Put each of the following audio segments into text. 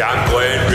Cam Glen Radio.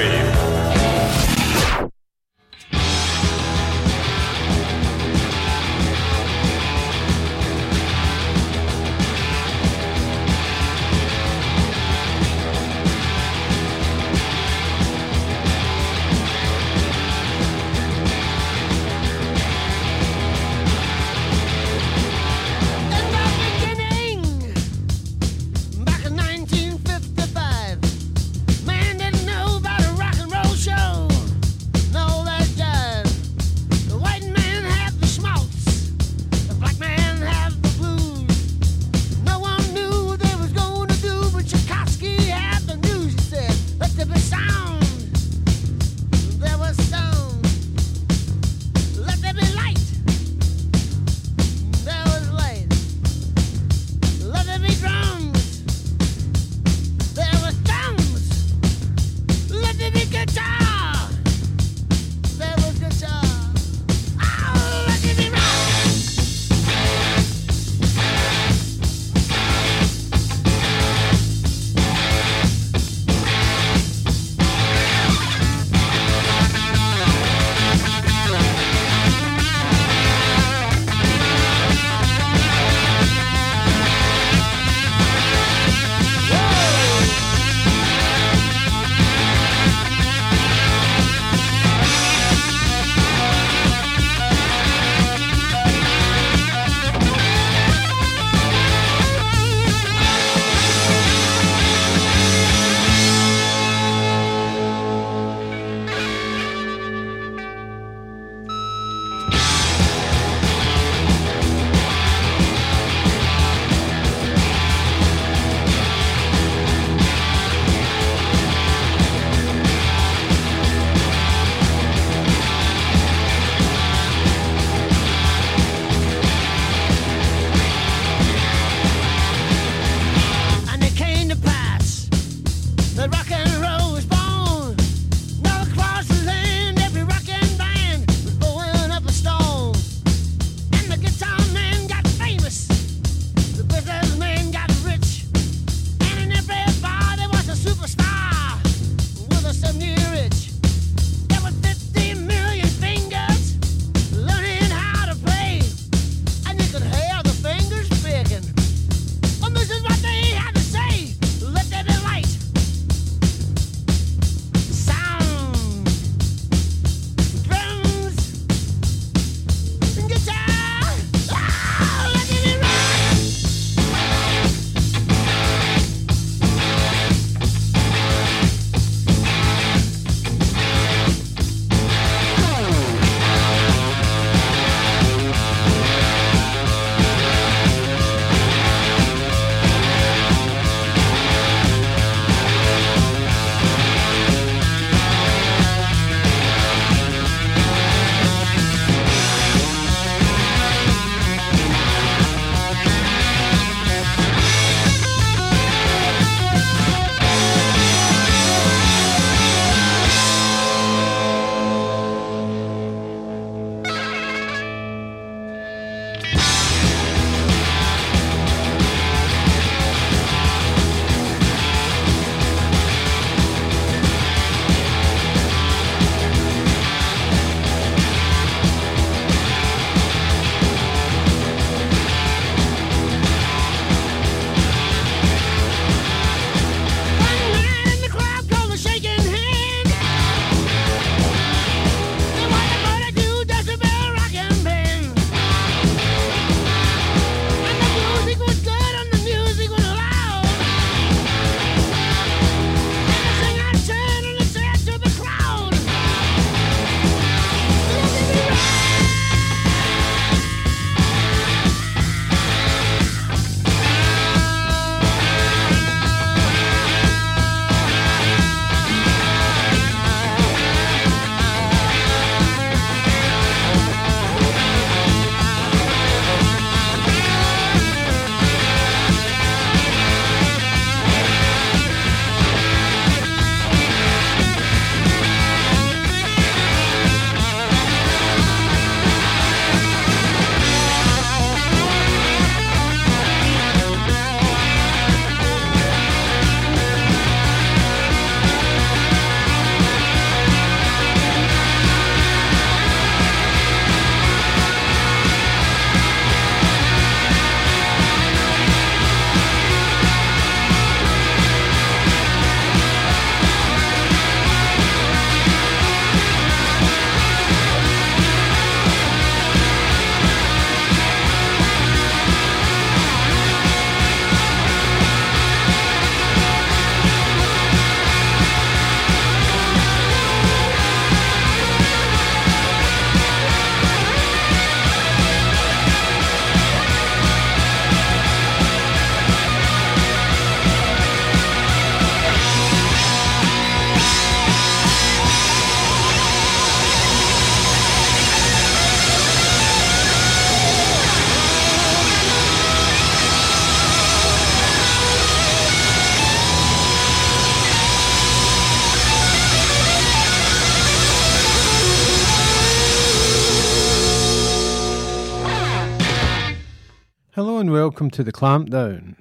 Welcome to the clampdown.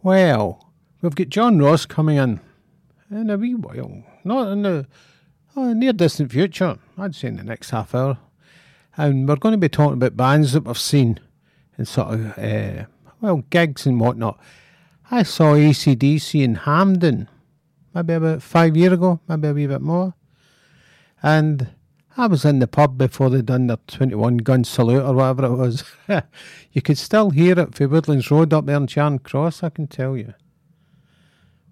Well, we've got John Ross coming in in a wee while, not in the oh, near distant future. I'd say in the next half hour, and we're going to be talking about bands that we've seen and sort of uh, well gigs and whatnot. I saw ACDC in Hampden maybe about five years ago, maybe a wee bit more, and I was in the pub before they done their 21 gun salute or whatever it was. you could still hear it for Woodlands Road up there in Charing Cross, I can tell you.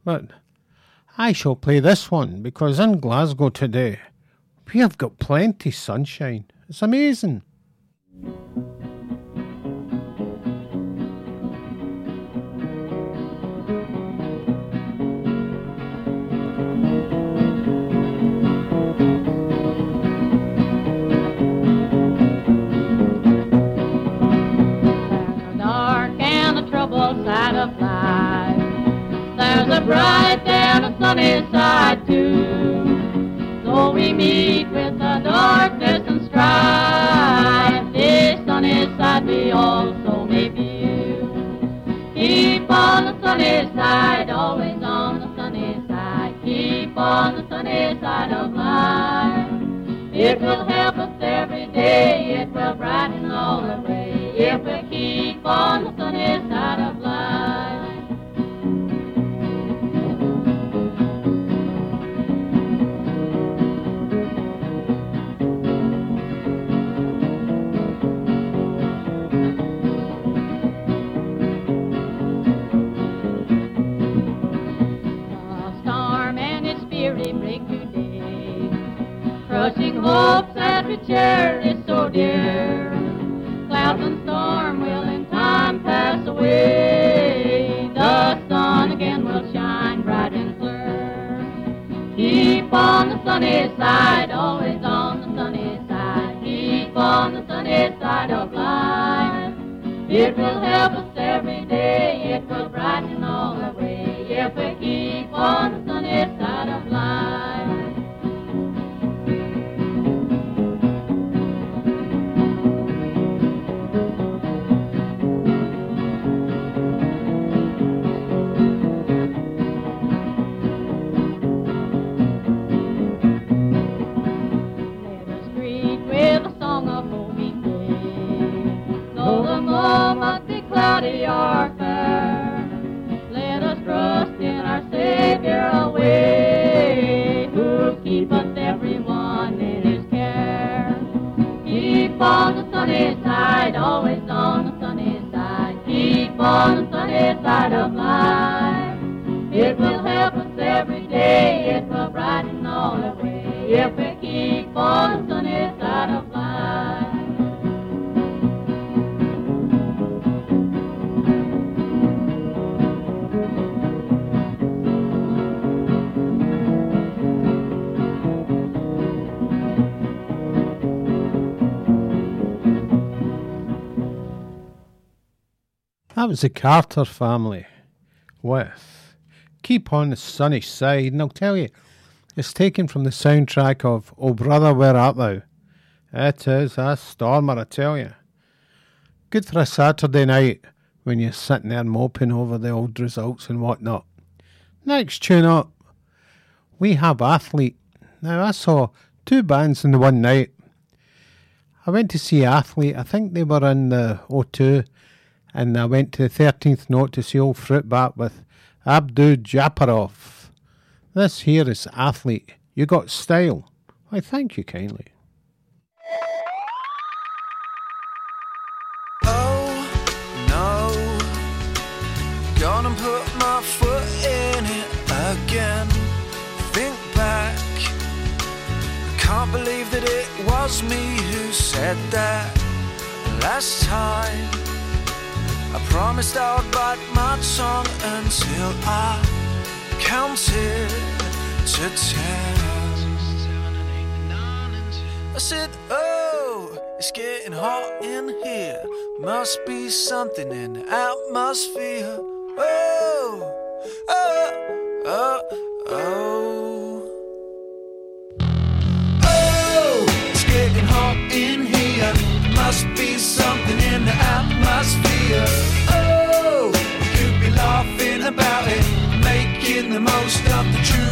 But I shall play this one because in Glasgow today we have got plenty sunshine. It's amazing. Bright and a sunny side too. So we meet with the darkness and strife. This sunny side we also may view. Keep on the sunny side, always on the sunny side. Keep on the sunny side of life. It will help us every day. It will brighten all the way if we keep on hopes that we cherish so dear. Clouds and storm will in time pass away. The sun again will shine bright and clear. Keep on the sunny side, always on the sunny side. Keep on the sunny side of life. It will help us the Carter family with Keep on the Sunny Side. And I'll tell you, it's taken from the soundtrack of Oh Brother, Where Art Thou? It is a stormer, I tell you. Good for a Saturday night when you're sitting there moping over the old results and whatnot. Next tune up, we have Athlete. Now, I saw two bands in the one night. I went to see Athlete. I think they were in the O2 and I went to the 13th note to see old Fruitbat with Abdu Japarov. This here is Athlete. You got style. I thank you kindly. Oh believe that it was me who said that last time. I promised I would bite my tongue until I counted to ten. I said, Oh, it's getting hot in here. Must be something in the atmosphere. Oh, oh, oh, oh. Oh, it's getting hot in must be something in the atmosphere. Oh, we could be laughing about it, making the most of the true.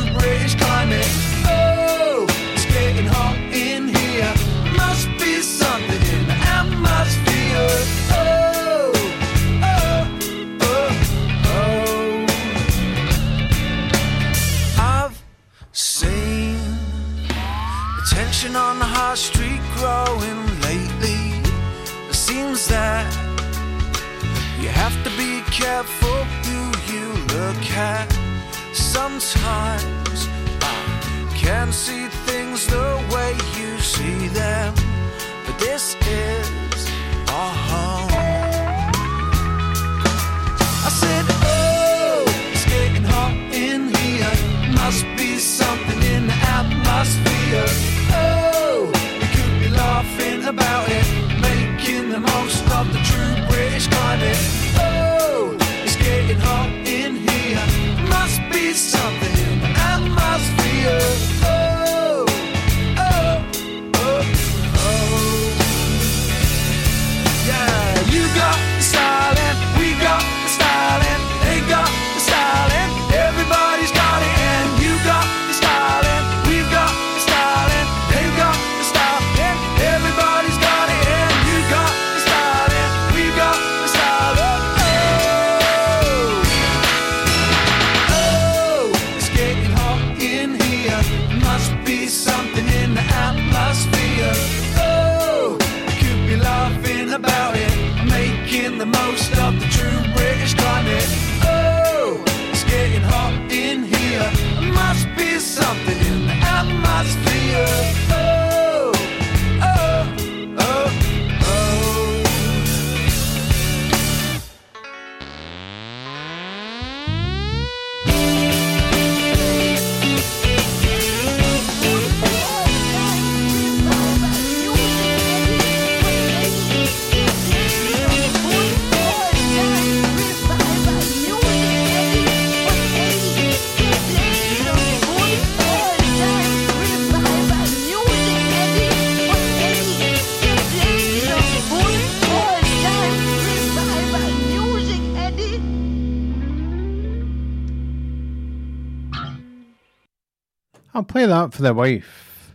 That for the wife.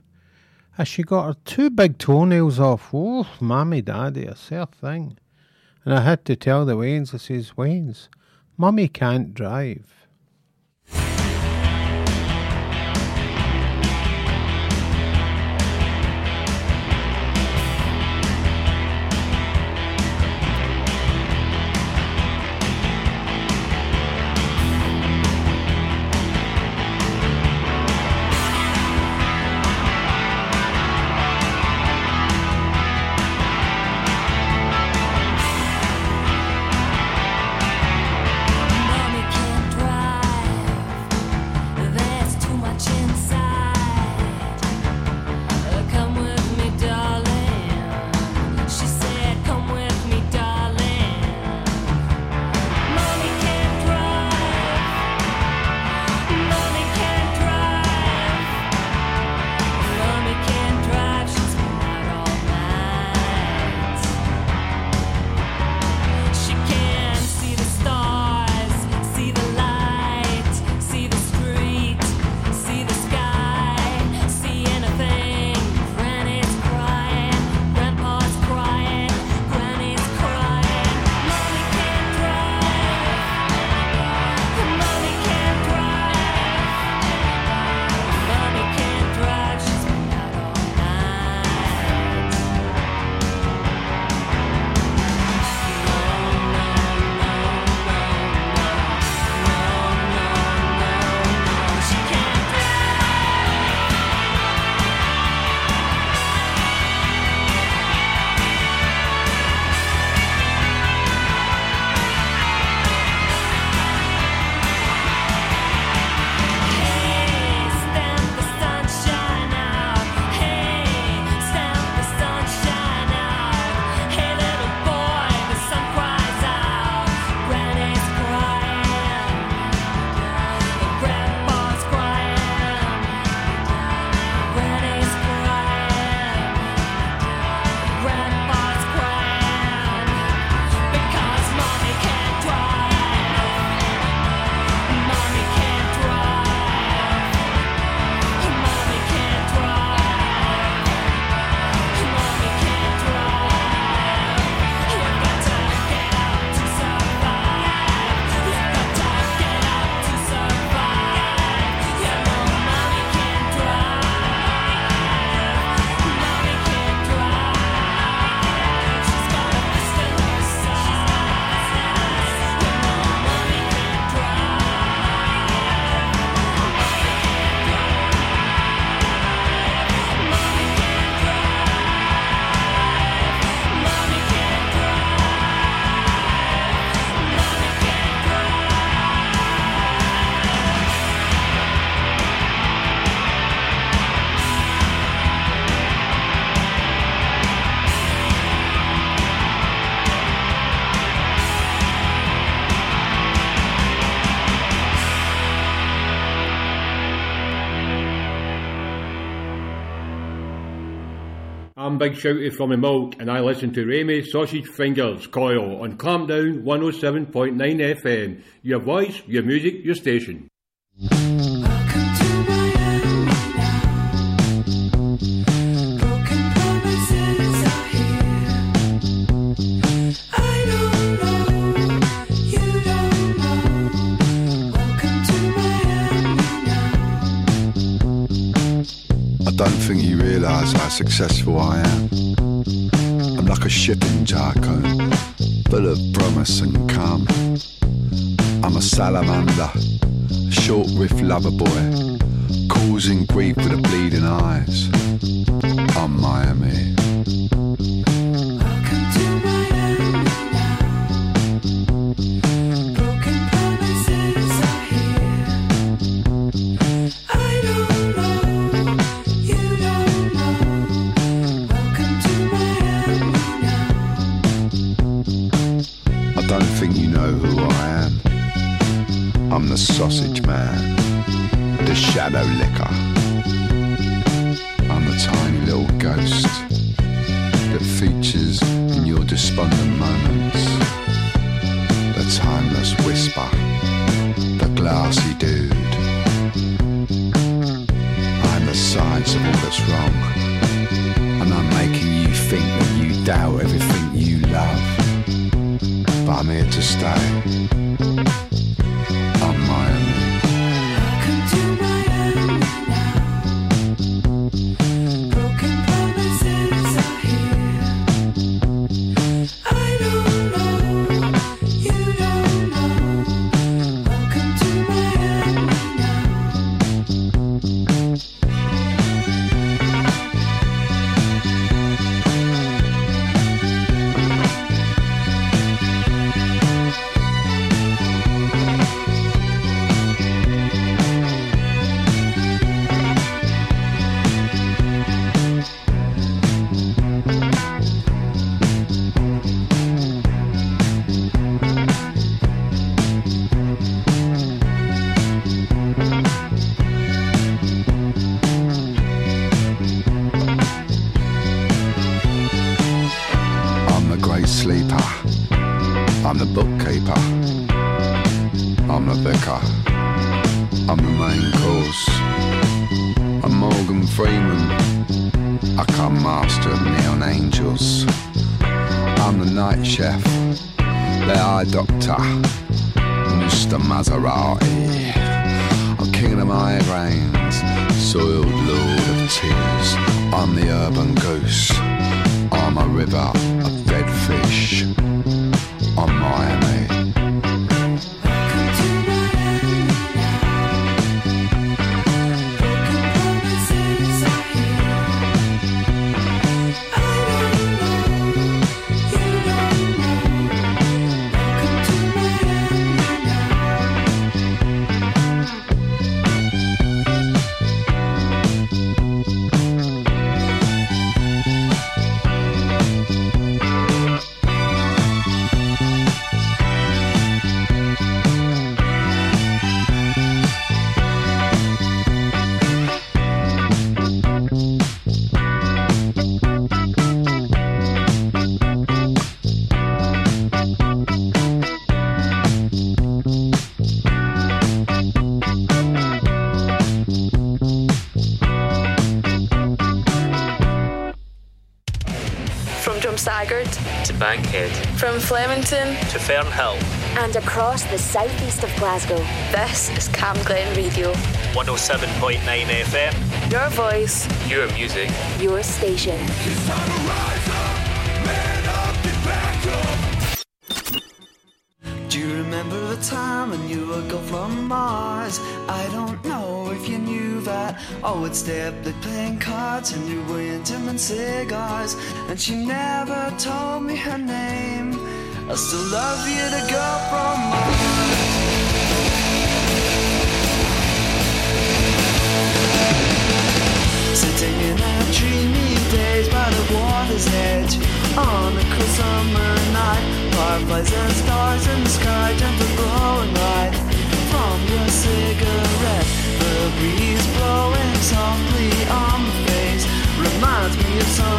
As she got her two big toenails off. Oh, mammy, daddy, a sad thing. And I had to tell the Waynes, I says, Waynes, mummy can't drive. Big Shouty from the Milk, and I listen to Ramy Sausage Fingers Coil on Clampdown 107.9 FM. Your voice, your music, your station. Successful I am. I'm like a ship in tycoon, full of promise and calm. I'm a salamander, a short riff lover boy, causing grief with the bleeding eyes. I'm Miami. All that's wrong, and I'm making you think that you doubt everything you love but I'm here to stay. From Flemington to Fernhill, and across the southeast of Glasgow. This is Cam Glen Radio. 107.9 FM. Your voice, your music, your station. Do you remember the time when you would go from Mars? I don't know if you knew that. Oh, I would stay up late playing cards and you were into and cigars. And she never told me her name. I still love you, the girl from Mars. Sitting in our dreamy days by the water's edge. On a cool summer night Fireflies and stars in the sky Gently glowing light. From your cigarette The breeze blowing softly on my face. Reminds me of something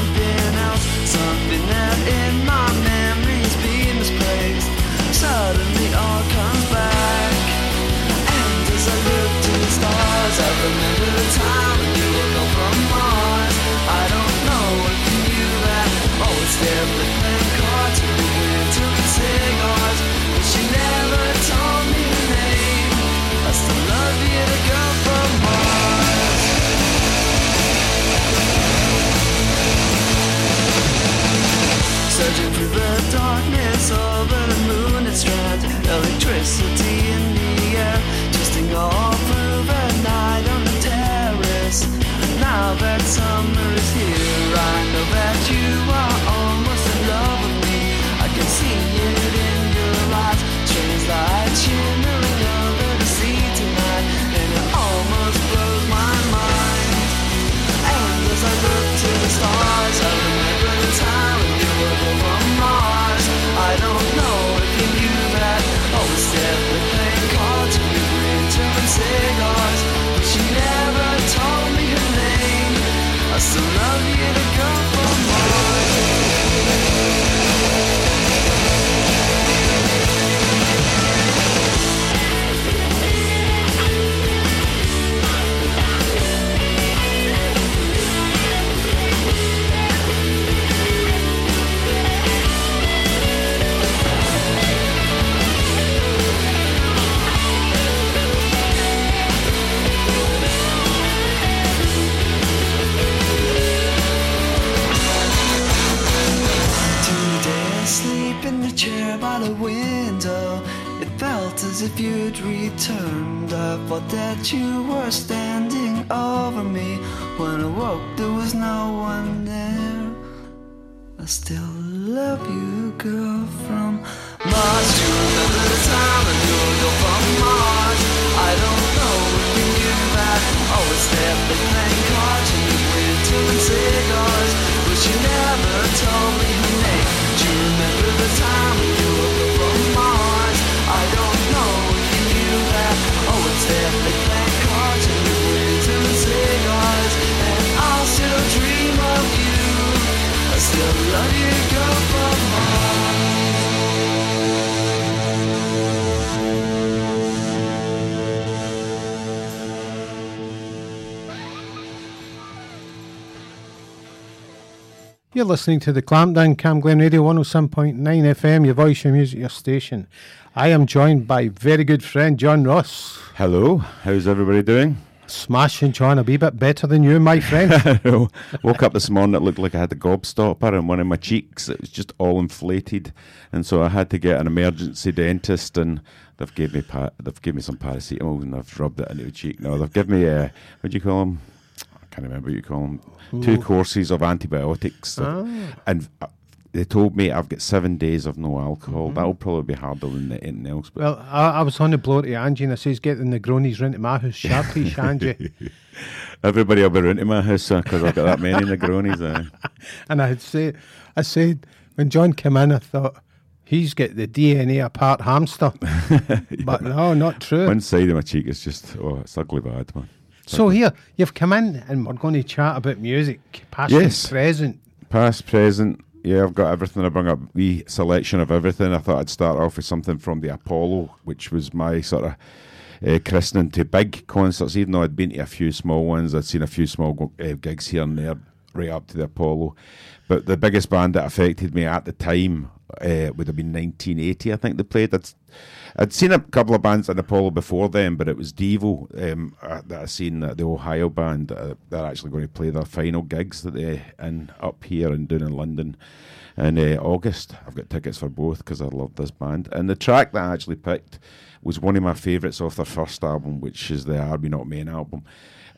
listening to the Clampdown Cam Glen Radio 107.9 FM, your voice, your music, your station. I am joined by very good friend John Ross. Hello, how's everybody doing? Smashing John, a wee bit better than you, my friend. Woke up this morning, it looked like I had a gobstopper in one of my cheeks. It was just all inflated, and so I had to get an emergency dentist, and they've gave me pa- they've gave me some paracetamol, and I've rubbed it into the cheek. No, they've given me uh, what do you call them? I can't remember what you call them. Two courses of antibiotics, Ah. and uh, they told me I've got seven days of no alcohol. Mm-hmm. That'll probably be harder than anything else. But well, I, I was on the blow to Angie and I says, get the Negronis round to my house, sharply, Shanji. everybody will be running to my house because I've got that many Negronis. Uh. and I had say, I said, when John came in, I thought, he's got the DNA apart part hamster. but no, not true. One side of my cheek is just oh, it's ugly bad, man. So here, you've come in and we're going to chat about music, past Yes. and present. Past, present, yeah, I've got everything. I bring up the selection of everything. I thought I'd start off with something from the Apollo, which was my sort of uh, christening to big concerts. Even though I'd been to a few small ones, I'd seen a few small uh, gigs here and there, right up to the Apollo. But the biggest band that affected me at the time uh, would have been 1980. I think they played. I'd, I'd seen a couple of bands at Apollo before then, but it was Devo um, uh, that I seen uh, the Ohio band. Uh, they're actually going to play their final gigs that they in up here and down in London in uh, August. I've got tickets for both because I love this band. And the track that I actually picked was one of my favourites off their first album, which is the Are We Not Men album.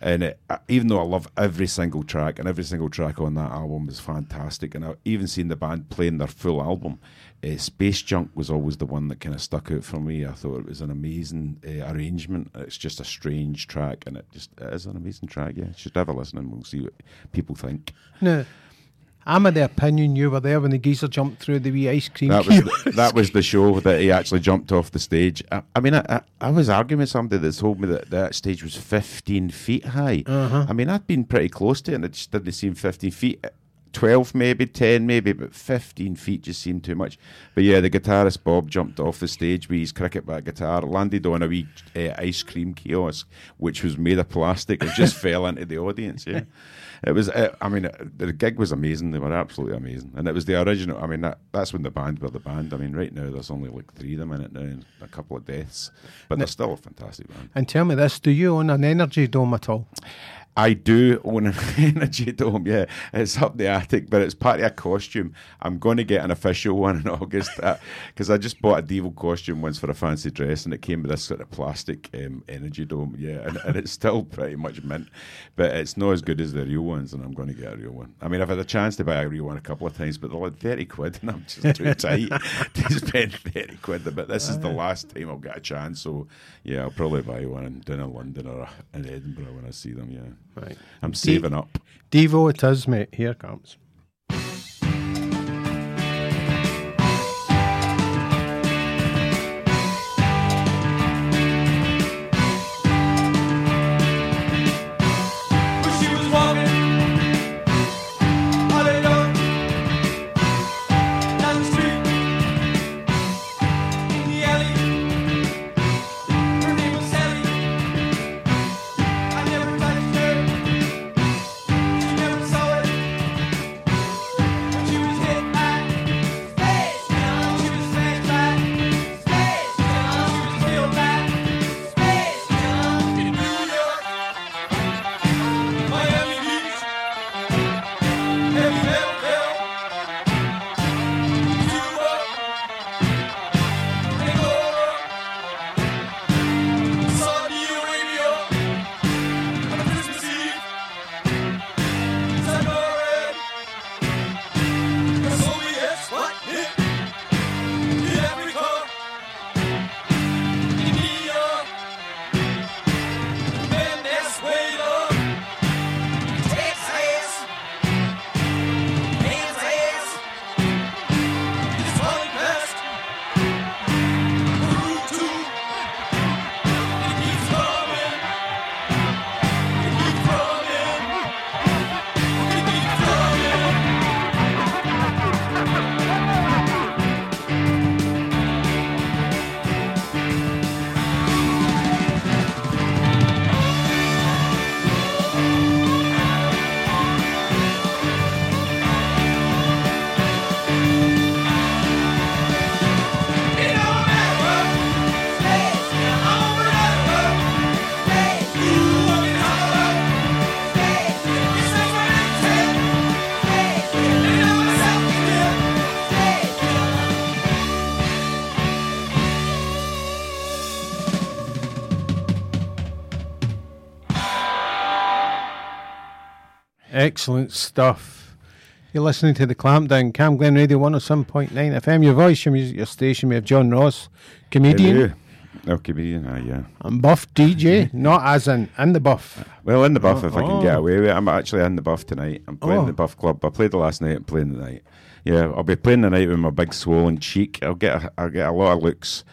And it, even though I love every single track, and every single track on that album is fantastic, and I've even seen the band playing their full album, uh, Space Junk was always the one that kind of stuck out for me. I thought it was an amazing uh, arrangement. It's just a strange track, and it just it is an amazing track. Yeah, you should have a listen, and we'll see what people think. Now, I'm of the opinion you were there when the geezer jumped through the wee ice cream That was the, that was the show that he actually jumped off the stage. I, I mean, I, I, I was arguing with somebody that told me that that stage was 15 feet high. Uh-huh. I mean, I'd been pretty close to it, and it just didn't seem 15 feet. 12 maybe, 10 maybe, but 15 feet just seemed too much. But yeah, the guitarist Bob jumped off the stage with his cricket bat guitar, landed on a wee uh, ice cream kiosk, which was made of plastic. and just fell into the audience, yeah. It was, uh, I mean, uh, the gig was amazing. They were absolutely amazing. And it was the original, I mean, that, that's when the band were the band. I mean, right now there's only like three of them in it now and a couple of deaths. But they're still a fantastic band. And tell me this, do you own an energy dome at all? I do own an energy dome, yeah. It's up the attic, but it's part of a costume. I'm going to get an official one in August because I just bought a Devo costume once for a fancy dress and it came with this sort of plastic um, energy dome, yeah. And, and it's still pretty much mint, but it's not as good as the real ones, and I'm going to get a real one. I mean, I've had a chance to buy a real one a couple of times, but they're like 30 quid, and I'm just too tight to spend 30 quid. But this is the last time I'll get a chance, so yeah, I'll probably buy one in, down in London or in Edinburgh when I see them, yeah. Right. I'm saving up. Devo it is, mate. Here comes. Excellent stuff. You're listening to the Clampdown, Cam Glen Radio 107.9 FM. Your voice, your music, your station. We have John Ross, comedian, Hello. Oh, comedian, ah, yeah. and buff DJ, not as in in the buff. Well, in the buff, Oh, if I can oh. get away with it. I'm actually in the buff tonight. I'm playing Oh. the buff club. I played the last night. I'm playing the night. Yeah, I'll be playing the night with my big swollen cheek. I'll get a, I'll get a lot of looks.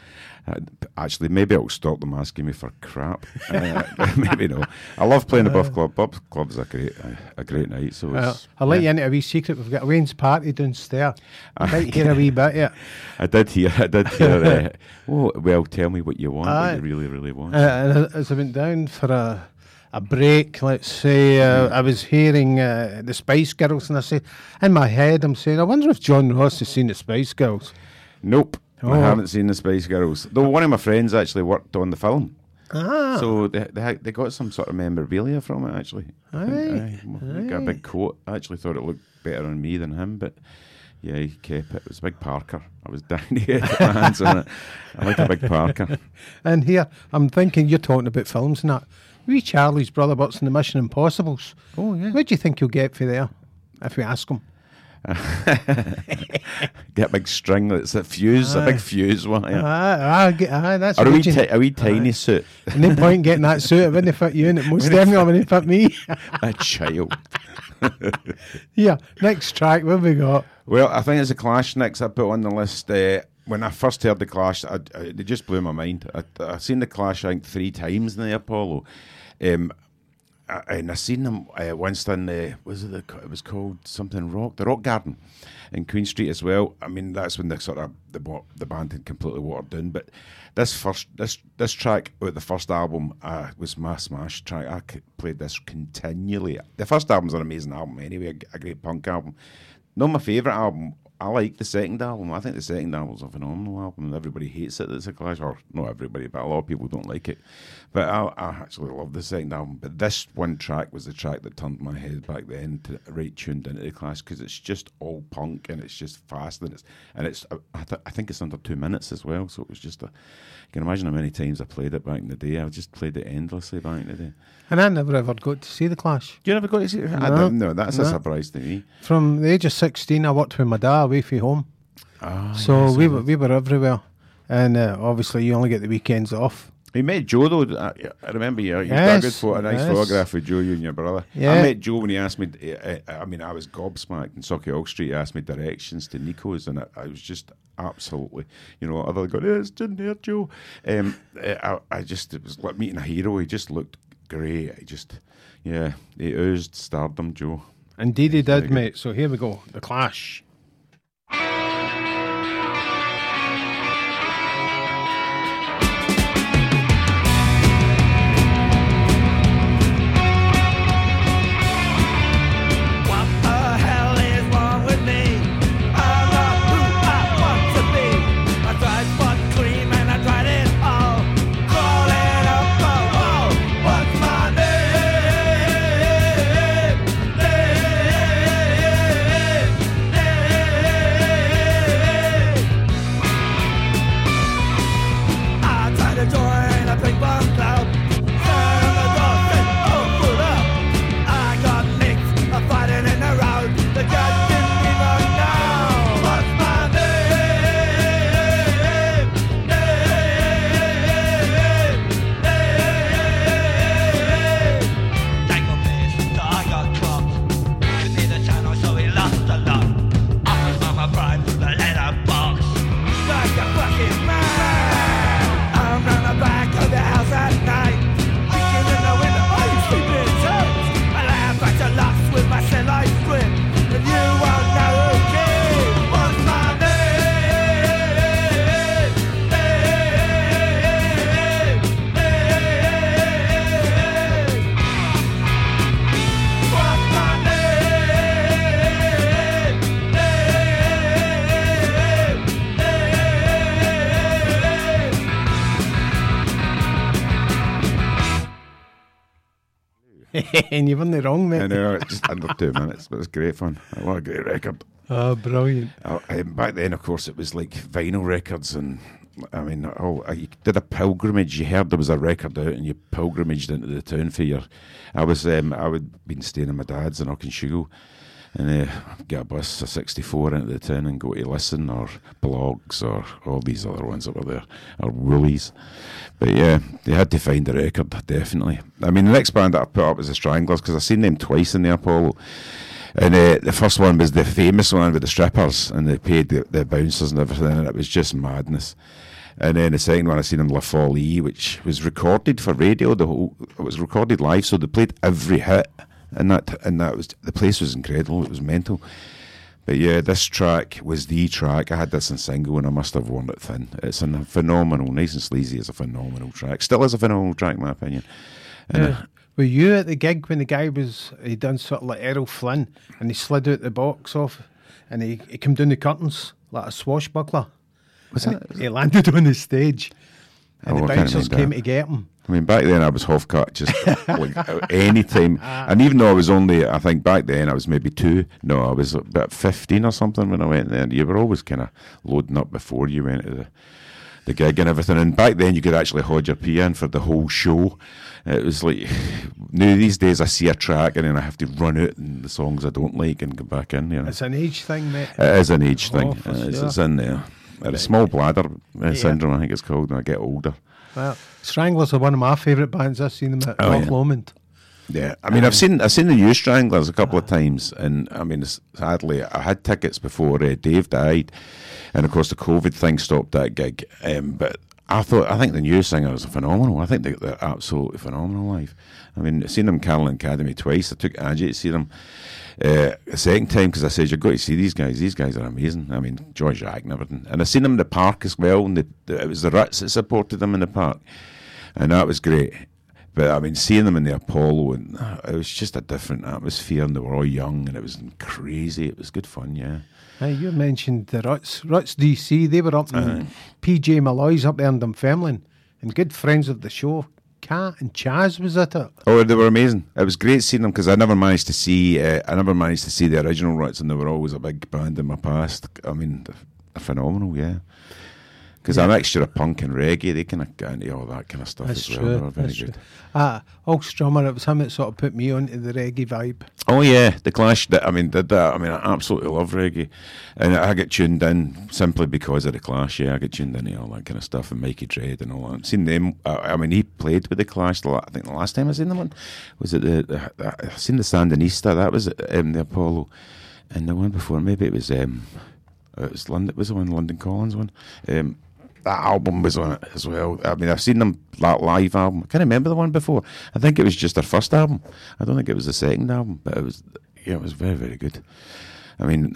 Uh, actually, maybe it'll stop them asking me for crap. Uh, maybe no. I love playing the buff club. Buff club's a great, a, great night. So Well, it's, I'll let yeah. you into a wee secret. We've got Wayne's party downstairs. You might hear a wee bit Yeah, I did hear. I did hear. Uh, oh, well, tell me what you want. Aye. what you really, really want. Uh, as I went down for a a break, let's say, uh, I was hearing uh, the Spice Girls, and I said, in my head, I'm saying, I wonder if John Ross has seen the Spice Girls. nope. Oh. I haven't seen the Spice Girls. Though one of my friends actually worked on the film. Ah, So they, they they got some sort of memorabilia from it actually. I think, Aye, aye. Got a big coat. I actually thought it looked better on me than him, but yeah, he kept it. It was a big Parker. I was down to get my hands on it. I like a big Parker. and here, I'm thinking you're talking about films and that. Wee Charlie's brother works in the Mission Impossibles. Oh yeah. What do you think you'll get for there if we ask him? Get a big string that's a fuse, a big fuse Yeah. ah, ge- ah, that's Or a wee, ti- a wee tiny suit. No point in getting that suit. It wouldn't fit you, and it most definitely wouldn't fit me. a child. yeah, next track, what have we got? Well, I think it's a Clash next I put on the list. Uh, when I first heard the Clash, I, I, they just blew my mind. I, I've seen the Clash, I think, three times in the Apollo. Um, and I seen them uh, once in the, was it the, it was called something Rock, the Rock Garden in Queen Street as well. I mean, that's when the sort of, the, the band had completely watered down. But this first, this this track, with the first album, uh, was my smash track. I played this continually. The first album's an amazing album anyway, a, a great punk album. Not my favourite album. I like the second album. I think the second album's a phenomenal album, everybody hates it. It's a Clash, or not everybody, but a lot of people don't like it. But I, I actually love the second album. But this one track was the track that turned my head back then to right tuned into the Clash because it's just all punk and it's just fast and it's and it's I, th- I think it's under two minutes as well. So it was just a. You can imagine how many times I played it back in the day. I just played it endlessly back in the day. And I never ever got to see the Clash. You never got to see it? I No. don't know. That's a surprise to me. From the age of 16, I worked with my dad away from home. Ah, so yes, we were, we were everywhere. And uh, obviously, you only get the weekends off. You met Joe though. I, I remember you. You got a good Yes, photo, a nice yes. photograph with Joe, you and your brother. Yeah. I met Joe when he asked me. uh, I mean, I was gobsmacked in Sauchiehall Street. He asked me directions to Nico's, and I, I was just absolutely, you know, other than going, "Yeah, it's in there, Joe." Um, I, I just it was like meeting a hero. He just looked great. He just, yeah, he oozed stardom, Joe. Indeed, he did, mate. So here we go. The Clash. and you've the wrong, mate. I know it's just under two minutes, but it's great fun. What a great record. Oh, brilliant. Uh, back then, of course, it was like vinyl records and I mean, oh, you did a pilgrimage. You heard there was a record out, and you pilgrimaged into the town for your. I was, um, I would been staying at my dad's in Auchenshuggle, and uh, get a bus, a sixty-four into the town, and go to Listen or Blogs or all these other ones that were there, or Woolies. But yeah, they had to find the record definitely. I mean, the next band that I put up was the Stranglers because I've seen them twice in the Apollo. And uh, the first one was the famous one with the strippers, and they paid the, the bouncers and everything, and it was just madness. And then the second one I seen in La Folie, which was recorded for radio. The whole it was recorded live, so they played every hit, and that and that was the place was incredible. It was mental. But yeah, this track was the track. I had this in single, and I must have worn it thin. It's a phenomenal, nice and sleazy. It's a phenomenal track. Still is a phenomenal track, in my opinion. And Yeah. Were you at the gig when the guy was he done sort of like Errol Flynn and he slid out the box off and he, he came down the curtains like a swashbuckler? Was And that- he, he landed on the stage oh, and Oh, the bouncers came that. to get him. I mean, back then I was half cut, just like any time. And even though I was only, I think back then I was maybe two. No, I was about fifteen or something when I went there. You were always kind of loading up before you went to the the gig and everything. And back then you could actually hold your pee in for the whole show. It was like now these days I see a track and then I have to run out and the songs I don't like and go back in. You know, It's an age thing, mate. it is an age thing. Oh, It's, sure. it's in there. Uh, the small bladder uh, Yeah. syndrome, I think it's called. When I get older. Well, Stranglers are one of my favourite bands. I've seen them at Oh, North yeah. Lomond. Yeah, I mean, I've seen I've seen the New Stranglers a couple of times, and I mean, sadly, I had tickets before uh, Dave died, and of course the COVID thing stopped that gig. Um, but I thought I think the New Singers are phenomenal. I think they, they're absolutely phenomenal live. I mean, I've seen them Carling Academy twice. I took Angie to see them uh, a second time because I said you've got to see these guys. These guys are amazing. I mean, George Jack and everything. And I've seen them in the park as well. And the, the, it was the Ruts that supported them in the park, and that was great. But I mean, seeing them in the Apollo, and uh, it was just a different atmosphere, and they were all young, and it was crazy. It was good fun, yeah. Hey, you mentioned the Ruts, Ruts DC. They were up in PJ Molloy's up there in Dunfermline, and good friends of the show. Cat and Chaz was at it. Oh, they were amazing. It was great seeing them because I never managed to see. Uh, I never managed to see the original Ruts, and they were always a big band in my past. I mean, phenomenal, yeah. Because a mixture of punk and reggae, they kind of get into all that kind of stuff That's as well. True. very That's good. true. Ah, Hulk Strummer, it was him that sort of put me onto the reggae vibe. Oh yeah, the Clash. Did, I mean, did that. I mean, I absolutely love reggae, and I get tuned in simply because of the Clash. Yeah, I get tuned into all that kind of stuff, and Mikey Dread and all that. Seen them. Uh, I mean, he played with the Clash. the I think the last time I seen them one was it the. the, the I seen the Sandinista. That was um, the Apollo, and the one before maybe it was. Um, it was London. Was the one London Calling one? Um, that album was on it as well. I mean, I've seen them that live album. I can't remember the one before. I think it was just their first album. I don't think it was the second album, but it was yeah, it was very very good. I mean,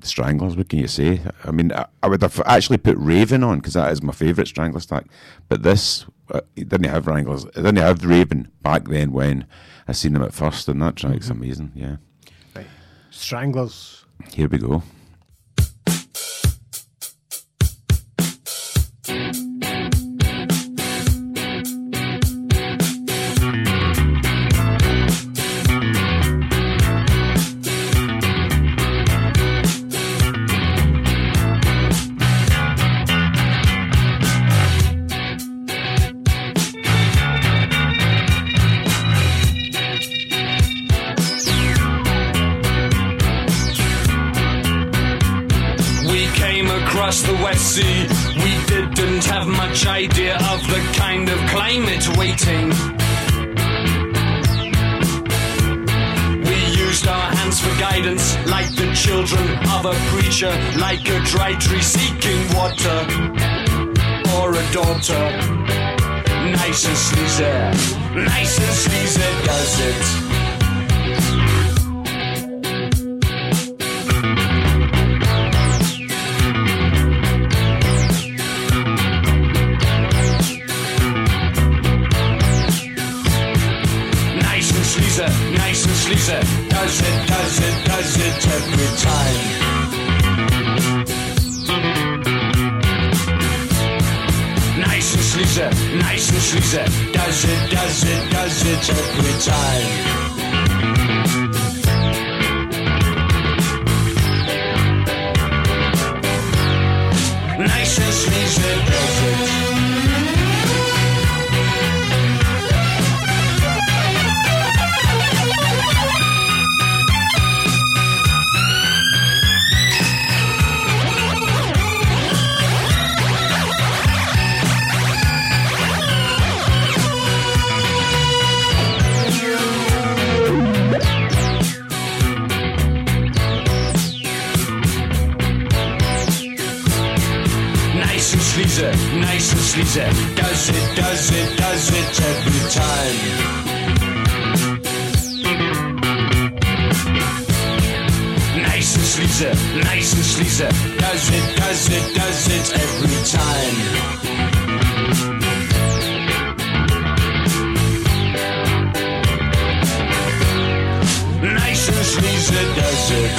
the Stranglers. What can you say? I mean, I, I would have actually put Raven on because that is my favourite Stranglers track. But this uh, it didn't have Stranglers. It didn't have Raven back then when I seen them at first, and that track's amazing. Yeah, Right. Stranglers. here we go. Preacher, like a dry tree seeking water, or a daughter. Nice and sleazy, nice and sleazy does it. Does it Sleazy does it.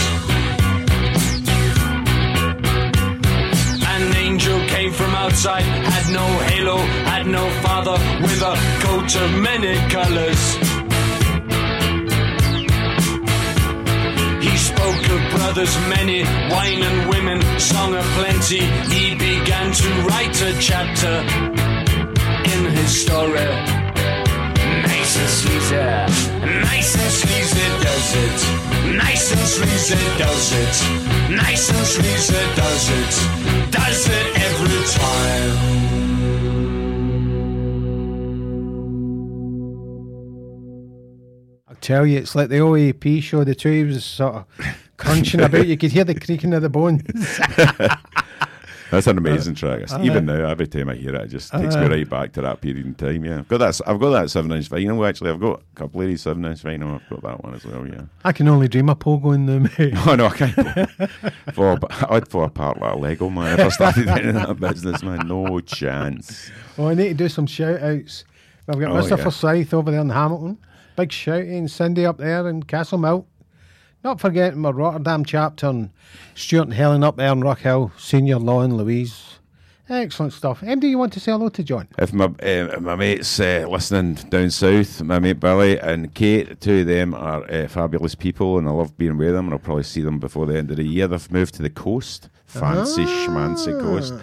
An angel came from outside, had no halo, had no father, with a coat of many colors. He spoke of brothers many, wine and women, song of plenty. He began to write a chapter in his story. Nice and sleazy, nice and sleazy does it. Nice and sleazy does it. Nice and sleazy does it. Does it every time. I'll tell you, it's like the OAP show. The two was sort of crunching about. You could hear the creaking of the bones. That's an amazing track. Aye. Even uh, now, every time I hear it, it just uh, takes me right back to that period in time. Yeah, I've got that. I've got that seven inch vinyl. Actually, I've got a couple of these seven inch vinyl. I've got that one as well. Yeah. I can only dream of pogo in them. Oh no, I can't. fall, I'd fall apart like a Lego man if I started into that business, man. No chance. Oh, I need to do some shout outs. I've got Oh, Mr. yeah. Forsyth over there in Hamilton. Big shout out, Cindy up there in Castlemilk. Not forgetting my Rotterdam chapter and Stuart and Helen up there in Rock Hill, Senior Law and Louise. Excellent stuff. MD, you want to say hello to John? If my uh, my mates uh, listening down south, my mate Billy and Kate, the two of them are uh, fabulous people, and I love being with them. And I'll probably see them before the end of the year. They've moved to the coast, fancy schmancy coast,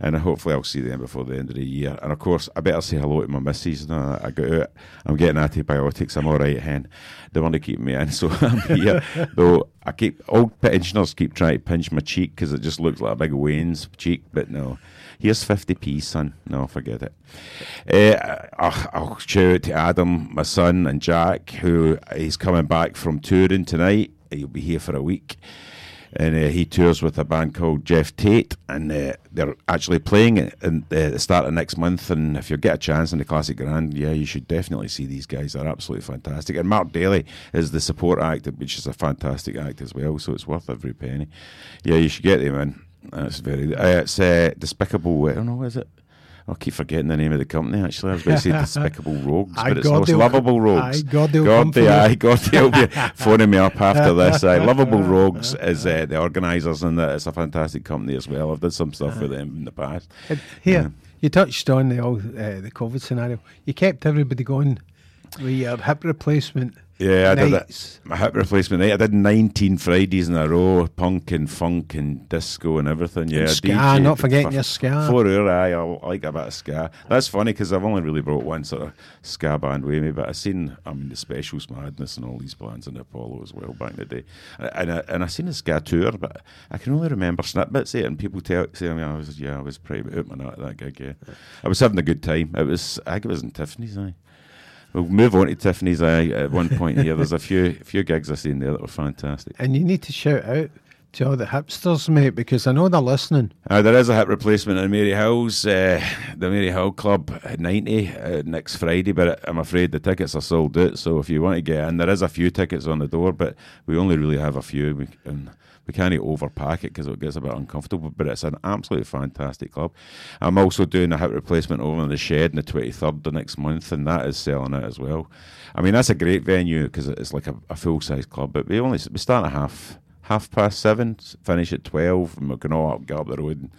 and hopefully I'll see them before the end of the year. And of course, I better say hello to my missus. No, I got out. I'm getting antibiotics. I'm all right, hen. They want to keep me in, so I'm here. Though I keep old pensioners keep trying to pinch my cheek because it just looks like a big Wayne's cheek, but no. Here's 50p, son. No, forget it. Uh, I'll, shout out to Adam, my son, and Jack, who he's coming back from touring tonight. He'll be here for a week. And uh, he tours with a band called Jeff Tate, and uh, they're actually playing it in uh, the start of next month. And if you get a chance in the Classic Grand, yeah, you should definitely see these guys. They're absolutely fantastic. And Mark Daly is the support act, which is a fantastic act as well. So it's worth every penny. Yeah, you should get them in. That's very. Uh, it's uh, Despicable. I don't know. Is it? I keep forgetting the name of the company. Actually, I was going to say Despicable Rogues, but it's God, those Lovable Rogues. I God, they'll for they, aye, God, they'll be phoning me up after this. Aye, Lovable Rogues is uh, the organisers, and it's a fantastic company as well. I've done some stuff with them in the past. Uh, Here, you touched on the old, uh, the COVID scenario. You kept everybody going We your hip replacement. Yeah, I did. My hip replacement night. I did 19 Fridays in a row, punk and funk and disco and everything. Yeah, And ska, DJ not forgetting for your ska. Four hour, aye, I like a bit of ska. That's funny because I've only really brought one sort of ska band with me, but I've seen, I mean, the Specials Madness and all these bands in Apollo as well back in the day. And, I, and I seen the ska tour, but I can only remember snippets of it, and people tell, say, I mean, I was, yeah, I was pretty out my nut at that gig, yeah. I was having a good time. It was, I think it was in Tiffany's, aye. We'll move on to Tiffany's eye at one point here. There's a few few gigs I've seen there that were fantastic. And you need to shout out to all the hipsters, mate, because I know they're listening. Uh, there is a hip replacement in Maryhill's, uh, the Maryhill Club at 90 uh, next Friday, but I'm afraid the tickets are sold out. So if you want to get in, there is a few tickets on the door, but we only really have a few. We, and we can't overpack it because it gets a bit uncomfortable, but it's an absolutely fantastic club. I'm also doing a hip replacement over in the shed on the 23rd the next month, and that is selling out as well. I mean, that's a great venue because it's like a, a full size club, but we only we start at half half past seven, finish at twelve, and we can all get up the road and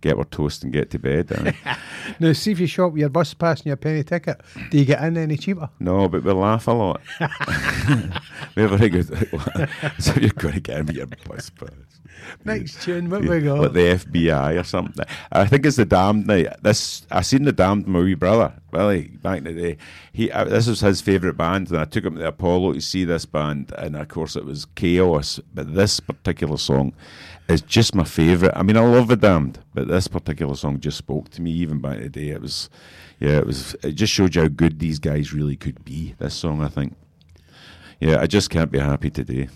get our toast and get to bed. eh? Now, see if you shop with your bus pass and your penny ticket, do you get in any cheaper? no, but we laugh a lot. we have a very good. so you're going to get in with your bus pass. Next tune, what we got? Like the FBI or something. I think it's the Damned night. This I seen the Damned my wee brother Billy back in the day. He uh, this was his favourite band, and I took him to the Apollo to see this band, and of course it was chaos. But this particular song is just my favourite. I mean, I love the Damned, but this particular song just spoke to me even back in the day. It was, yeah, it was. It just showed you how good these guys really could be. This song, I think. Yeah, I just can't be happy today.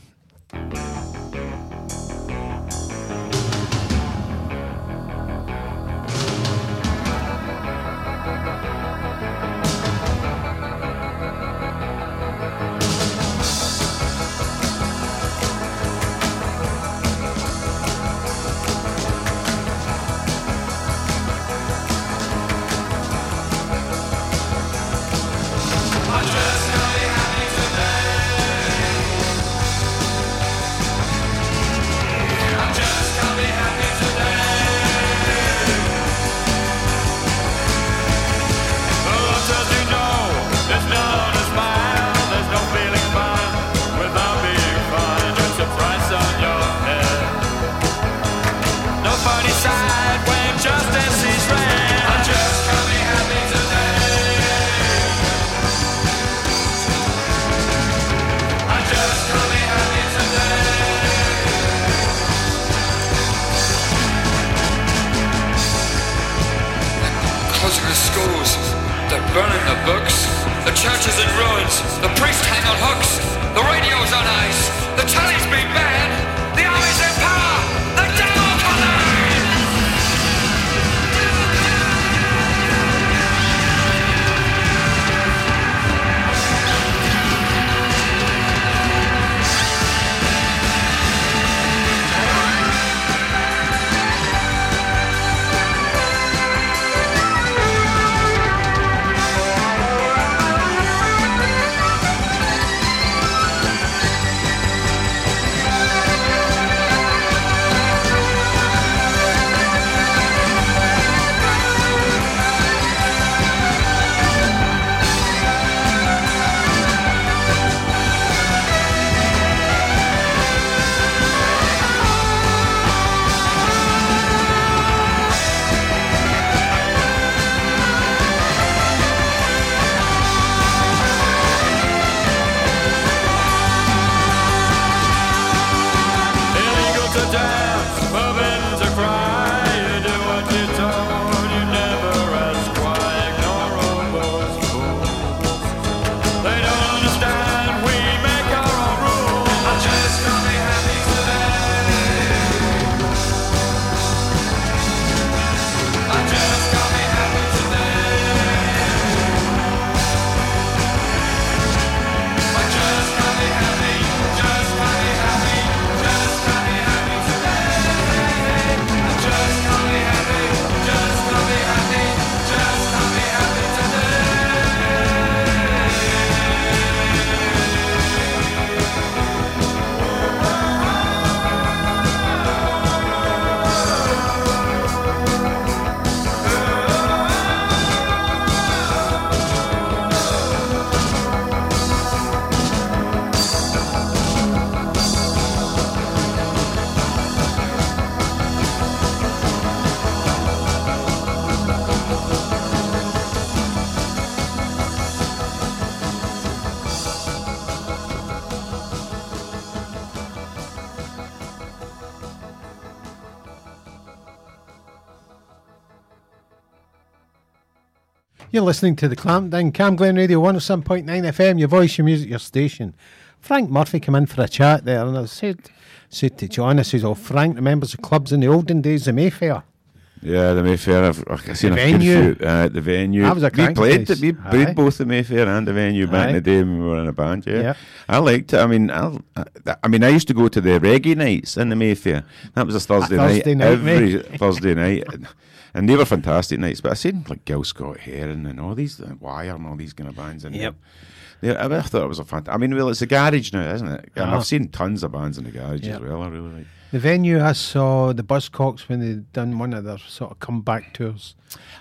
You're listening to the Clampdown Cam Glen Radio 107.9 FM, your voice, your music, your station. Frank Murphy came in for a chat there and I said said to John, I says, Oh Frank remembers the clubs in the olden days of Mayfair. Yeah, the Mayfair. I've, I've seen The a venue. few, uh, the venue. That was a we played. place. We Aye. played both the Mayfair and the venue back in the day when we were in a band. Yeah, Yeah. I liked it. I mean, I'll, I, I mean, I used to go to the reggae nights in the Mayfair. That was a Thursday, Thursday night, every. Thursday night. And, and they were fantastic nights. But I seen like Gil Scott Heron and all these uh, Wire and all these kind of bands in Yep. there. Yeah, I, I thought it was a fantastic. I mean, well, it's a garage now, isn't it? And Ah. I've seen tons of bands in the garage Yep. as well. I really like. The venue I saw the Buzzcocks when they done one of their sort of comeback tours.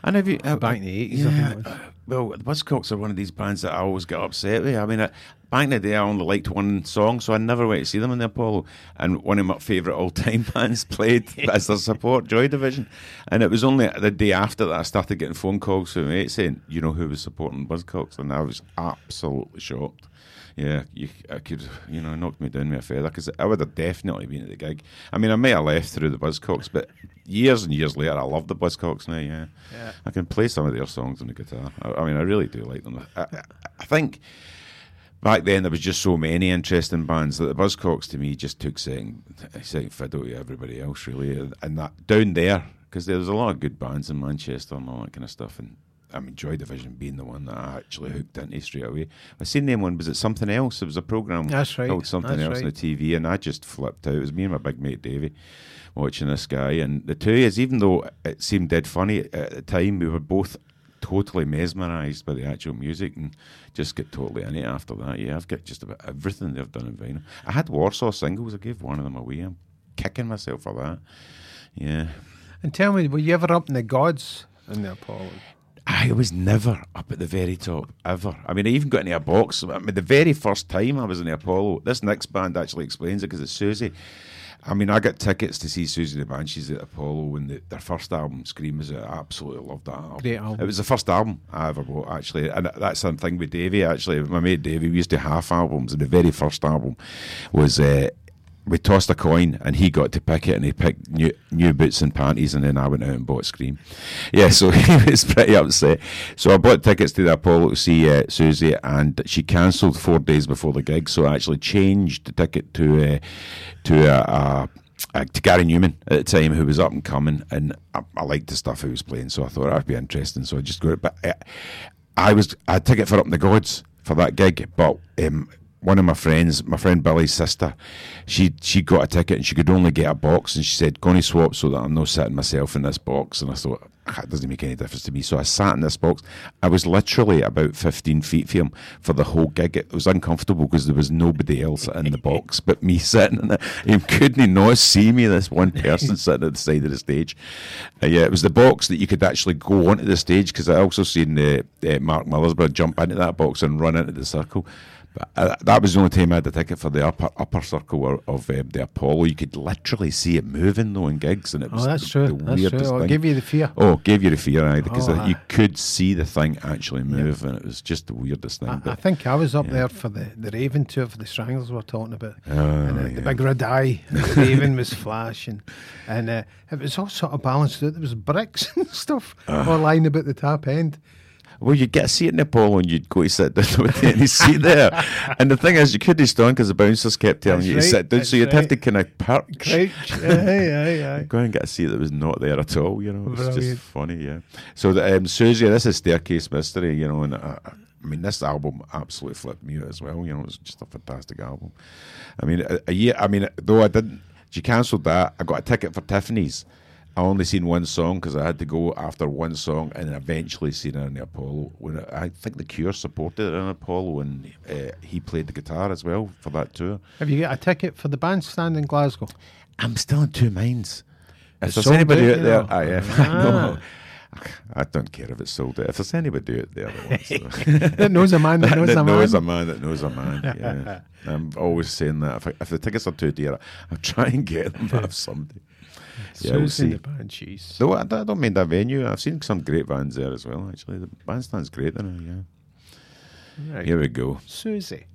And have you uh, back in the eighties, I Yeah, think uh, well, the Buzzcocks are one of these bands that I always get upset with. I mean, I, back in the day, I only liked one song, so I never went to see them in the Apollo. And one of my favourite all-time bands played as their support, Joy Division. And it was only the day after that I started getting phone calls from mates saying, "You know who was supporting Buzzcocks?" And I was absolutely shocked. Yeah, you, I could, you know, knocked me down with a feather because I would have definitely been at the gig. I mean, I may have left through the Buzzcocks, but years and years later, I love the Buzzcocks now. Yeah, Yeah. I can play some of their songs on the guitar. I, I mean, I really do like them. I, I, I think back then there was just so many interesting bands that the Buzzcocks to me just took second, second fiddle to everybody else really, and, that down there because there was a lot of good bands in Manchester and all that kind of stuff, and. I mean, Joy Division being the one that I actually hooked into straight away. I seen them one. Was it something else? It was a program That's right, called something that's else on the TV, and I just flipped out. It was me and my big mate Davey watching this guy, and the two us, even though it seemed dead funny at the time, we were both totally mesmerised by the actual music and just get totally in it after that. Yeah, I've got just about everything they've done in vinyl. I had Warsaw singles. I gave one of them away. I'm kicking myself for that. Yeah. And tell me, were you ever up in the gods in the Apollo? I was never up at the very top ever. I mean, I even got into a box. I mean, the very first time I was in the Apollo, this next band actually explains it because it's Siouxsie. I mean, I got tickets to see Siouxsie the Banshees at Apollo when the, their first album, Scream, was out. I absolutely loved that album. Great album. It was the first album I ever bought, actually. And that's something with Davey, actually. My mate Davey, we used to half albums, and the very first album was. Uh, we tossed a coin and he got to pick it and he picked new, new boots and panties and then I went out and bought Scream. Yeah, so he was pretty upset. So I bought tickets to the Apollo to see uh, Siouxsie and she cancelled four days before the gig. So I actually changed the ticket to uh, to a. Uh, uh, to Gary Numan at the time, who was up and coming, and I, I liked the stuff he was playing, so I thought that'd be interesting. So I just got it. But uh, I was I had ticket for Up in the Gods for that gig, but um, one of my friends, my friend Billy's sister, she she got a ticket and she could only get a box, and she said, "Go and swap so that I'm not sitting myself in this box." And I thought "Ah, it doesn't make any difference to me, so I sat in this box. I was literally about 15 feet from him for the whole gig. It was uncomfortable because there was nobody else in the box but me sitting in it. He couldn't not see me. This one person sitting at the side of the stage. Uh, yeah, it was the box that you could actually go onto the stage because I also seen uh, uh, Mark Millersborough jump into that box and run into the circle. But uh, that was the only time I had the ticket for the upper upper circle of, of um, the Apollo. You could literally see it moving though in gigs, and it was Oh, that's the, true. the That's weirdest true. Oh, thing. gave you the fear. Oh, gave you the fear, aye, because Oh, you could see the thing actually move, and it was just the weirdest thing. I, I think I was up yeah. there for the, the Raven tour for the Stranglers we we're talking about. Oh, and uh, the big red eye, the Raven was flashing. And uh, it was all sort of balanced out. There was bricks and stuff Ah. all lying about the top end. Well, you'd get a seat in the and you'd go to sit down with any seat there. And the thing is, you couldn't stand because the bouncers kept telling That's you right, to sit down, so you'd have to kind of perch. Crouch. aye, aye, aye. Go and get a seat that was not there at all, you know. It's Brilliant. just funny, yeah. So, the, um, Siouxsie, this is Staircase Mystery, you know, and uh, I mean, this album absolutely flipped me out as well, you know, it's just a fantastic album. I mean, a, a year, I mean, though I didn't, she cancelled that, I got a ticket for Tiffany's. I only seen one song because I had to go after one song and then eventually seen her in the Apollo. When I, I think The Cure supported her in Apollo and uh, he played the guitar as well for that tour. Have you got a ticket for the bandstand in Glasgow? I'm still in two minds. If It's there's anybody out, there. I, if, I know. Ah. I don't care if it's sold out. If there's anybody out there that wants That knows a man that knows a knows man. a man that knows a man. Yeah. I'm always saying that. If, I, if the tickets are too dear, I'll try and get them off somebody. Yeah, we'll Siouxsie see. the Banshees. Though I, I don't mean that venue. I've seen some great bands there as well. Actually, the bandstand's great there. Yeah. Right. Here we go. Siouxsie.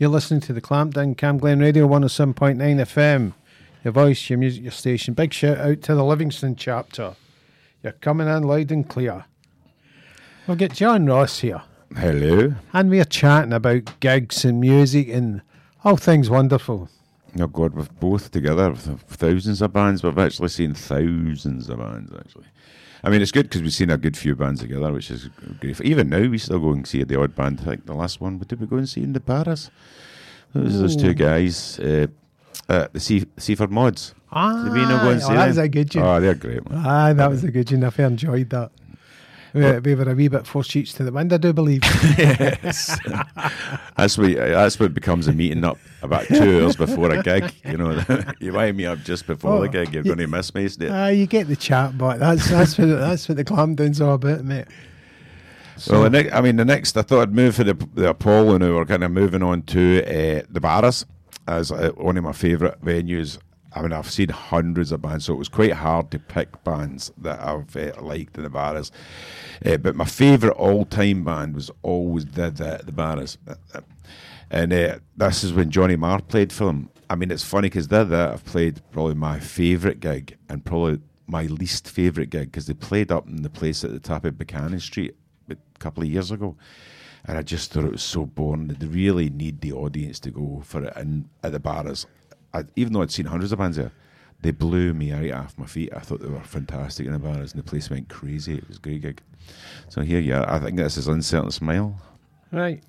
You're listening to the Clampdown Cam Glen Radio 107.9 FM. Your voice, your music, your station. Big shout out to the Livingston chapter. You're coming in loud and clear. We'll get John Ross here. Hello. And we're chatting about gigs and music and all things wonderful. Oh God, we've both together thousands of bands. We've actually seen thousands of bands. Actually, I mean, it's good because we've seen a good few bands together, which is great. Even now, we still go and see the odd band. I think the last one, we did we go and see in the Paris? It was those two guys, uh, uh, the Sea- Sleaford Mods. Ah, Did we not go and oh, that was a good tune. Oh, they're great. Man. Ah, that was a good tune. I enjoyed that. We, we were a wee bit four sheets to the wind, I do believe. yes. that's what that's what becomes a meeting up about two hours before a gig. You know, you wind me up just before Oh, the gig. You're you- going to miss me, isn't it? Ah, you get the chat, but that's that's what that's what the Clampdown's all about, mate. well, the next, I mean, the next, I thought I'd move for the, the Apollo now. We're kind of moving on to uh, the Barras as uh, one of my favourite venues. I mean, I've seen hundreds of bands, so it was quite hard to pick bands that I've uh, liked in the Barras. Uh, but my favourite all-time band was always the the, the Barras, and uh, this is when Johnny Marr played for them. I mean, it's funny because they're there. I've played probably my favourite gig and probably my least favourite gig because they played up in the place at the top of Buchanan Street a couple of years ago. And I just thought it was so boring. They really need the audience to go for it. And at the bars, I, even though I'd seen hundreds of bands there, they blew me out off my feet. I thought they were fantastic in the bars, and the place went crazy. It was a great gig. So here you are. I think this is Uncertain Smile. Right.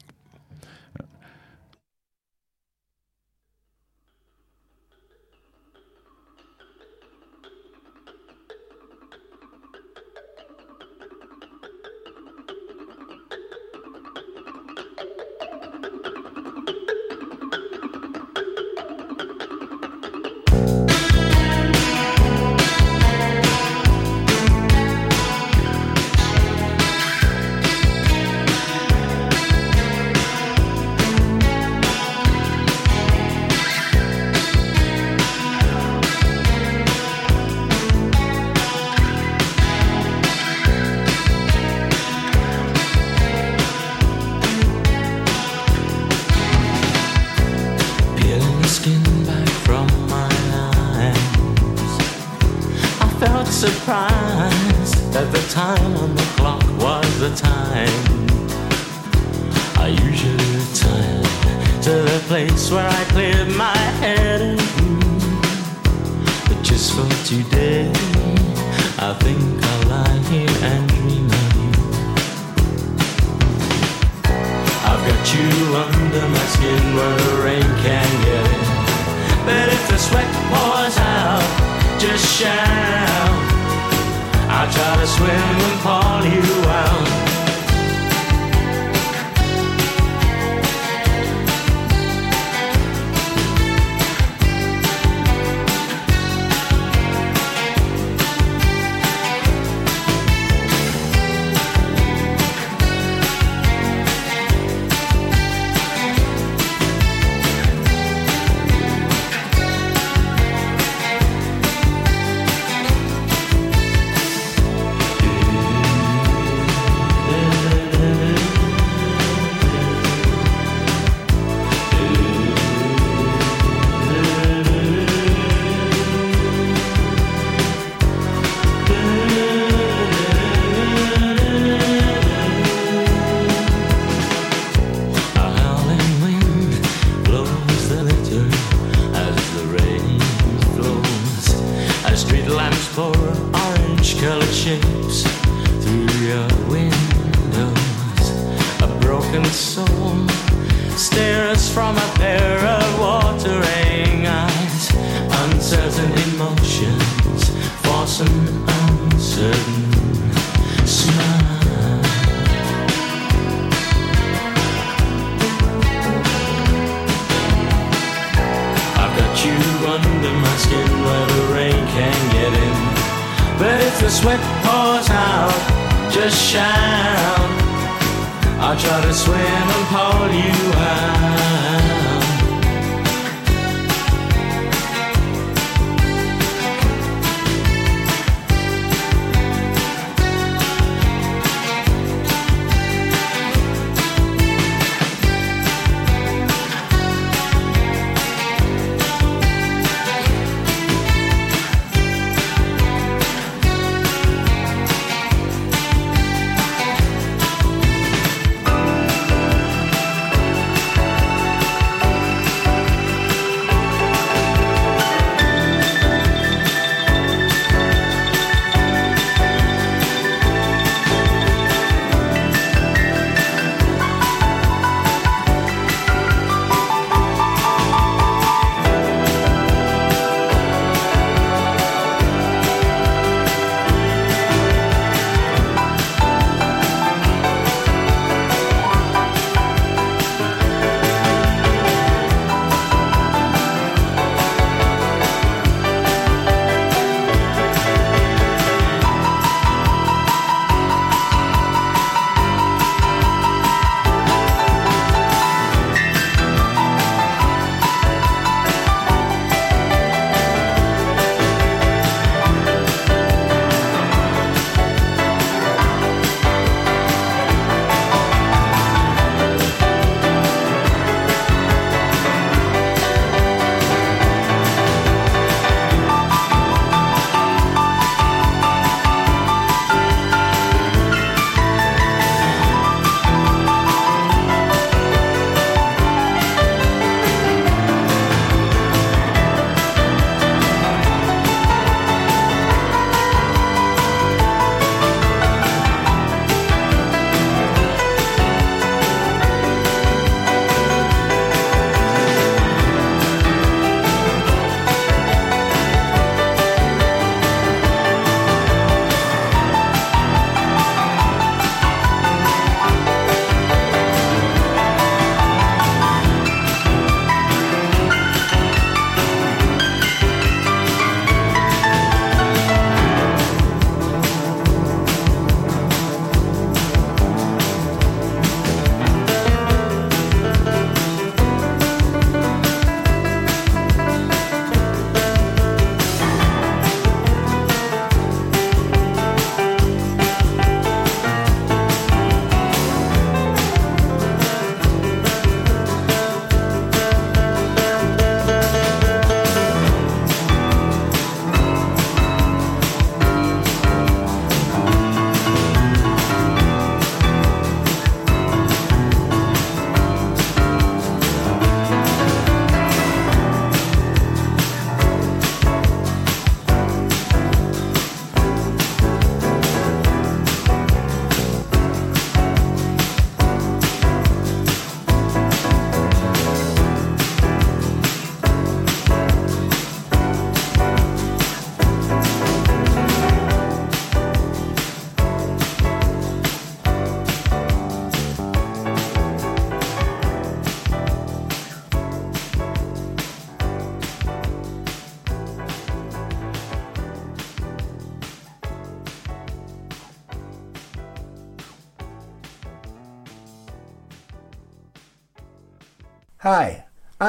Today, I think I'll lie here and dream of you. I've got you under my skin where the rain can get in. But if the sweat pours out, just shout. I'll try to swim and pull you out.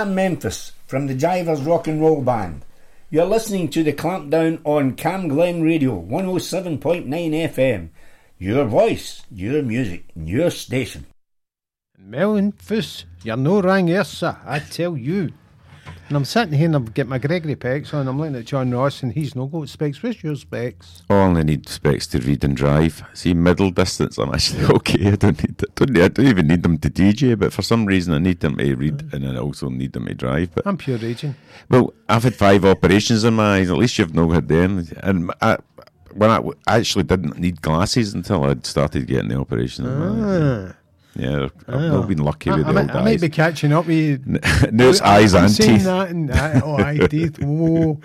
Memphis from the Jivers Rock and Roll Band. You're listening to the Clampdown on Cam Glen Radio 107.9 FM. Your voice, your music, your station. Memphis, you're no wrong sir, I tell you. And I'm sitting here and I've got my Gregory Pecks on. I'm looking at John Ross and he's no got specs. Where's your specs? I only need specs to read and drive. See, middle distance, I'm actually okay. I don't need. I don't, need, I don't even need them to DJ, but for some reason, I need them to read, and I also need them to drive. But I'm pure raging. well, I've had five operations in my eyes. At least you've not had them. And I, when I, I actually didn't need glasses until I'd started getting the operation. in my eyes. Ah. Yeah, I've Oh. not been lucky I, with I, the might, old I might be catching up with you. it's I- eyes and teeth. That and, uh, oh, eye, teeth. Oh,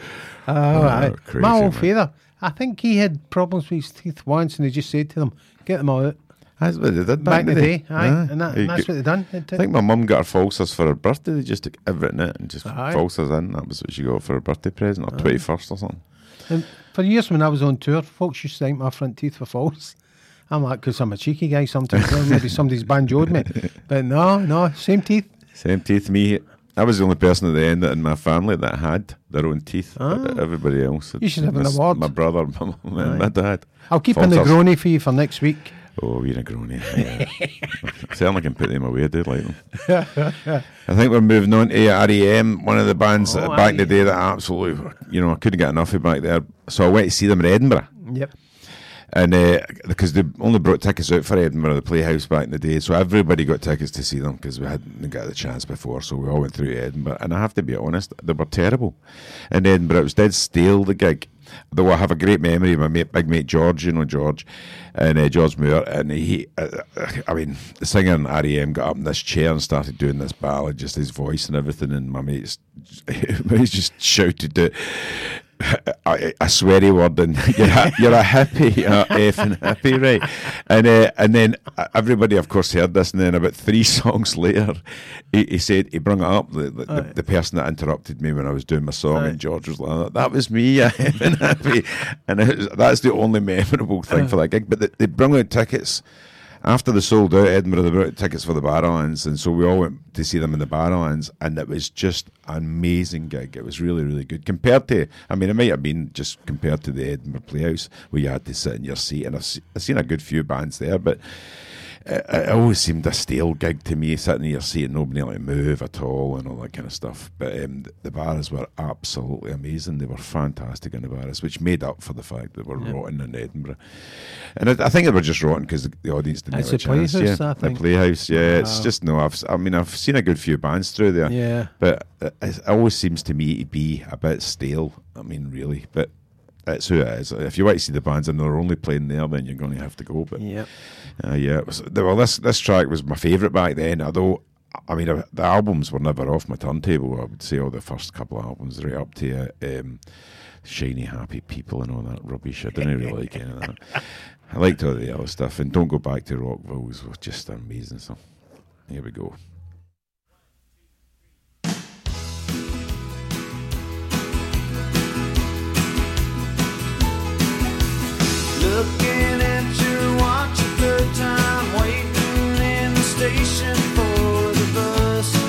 oh, aye. crazy, My old father, I think he had problems with his teeth once and he just said to them, get them out. That's what they did Back in the day, aye. Yeah. And, that, and that's get- what they done. They I think my mum got her falsers for her birthday. They just took everything in it and just Aye. falsers in. That was what she got for her birthday present, or Aye. twenty first or something. And for years when I was on tour, folks used to think my front teeth were false. I'm like, because I'm a cheeky guy sometimes. maybe somebody's banjoed me. But no, no, same teeth. Same teeth, me. I was the only person at the end in my family that had their own teeth. Ah. Everybody else. had- You should have an my award. My brother, my mum, and my dad. I'll keep a Falters. Negroni for you for next week. Oh, you're a Negroni. Yeah. Certainly can put them away. I do like them. I think we're moving on to REM, one of the bands Oh, back in the day that I absolutely, you know, I couldn't get enough of back there. So I went to see them in Edinburgh. Yep. And uh, because they only brought tickets out for Edinburgh, the Playhouse back in the day, so everybody got tickets to see them because we hadn't got the chance before. So we all went through Edinburgh, and I have to be honest, they were terrible. In Edinburgh, it was dead stale the gig. Though I have a great memory of my mate, big mate George, you know George, and uh, George Moore, and he, uh, I mean, the singer in REM got up in this chair and started doing this ballad, just his voice and everything, and my mate's, he just shouted it. A, a sweary word and you're a, you're a hippie, you're a effing hippie, right? And uh, and then uh, everybody, of course, heard this. And then about three songs later, he, he said he brought it up. The, the, the, the person that interrupted me when I was doing my song, and George was like, "That was me, a effing hippie," and it was, that's the only memorable thing for that gig. But they, they brought out tickets. After they sold out Edinburgh, they brought out tickets for the Barrowlands, and so we all went to see them in the Barrowlands, and it was just an amazing gig. It was really, really good compared to. I mean, it might have been just compared to the Edinburgh Playhouse, where you had to sit in your seat, and I've, I've seen a good few bands there, but it, it always seemed a stale gig to me, sitting in seeing nobody like move at all and all that kind of stuff. But um, the, the bars were absolutely amazing. They were fantastic in the bars, which made up for the fact that we're Yeah. rotten in Edinburgh. And I, I think they were just rotten because the, the audience didn't It's have a chance. Playhouse, yeah, I the. Playhouse. Yeah, it's just no. I've, I mean, I've seen a good few bands through there. Yeah. but it, it always seems to me to be a bit stale. I mean, really, but. That's who it is. If you want to see the bands and they're only playing there, then you're going to have to go. But Yep. uh, yeah, was, well, this this track was my favourite back then. Although, I mean, uh, the albums were never off my turntable. I would say all the first couple of albums, right up to uh, um, "Shiny Happy People" and all that rubbish. I didn't really like any of that. I liked all the other stuff, and "Don't Go Back to Rockville" was just amazing. So, here we go. Station for the bus.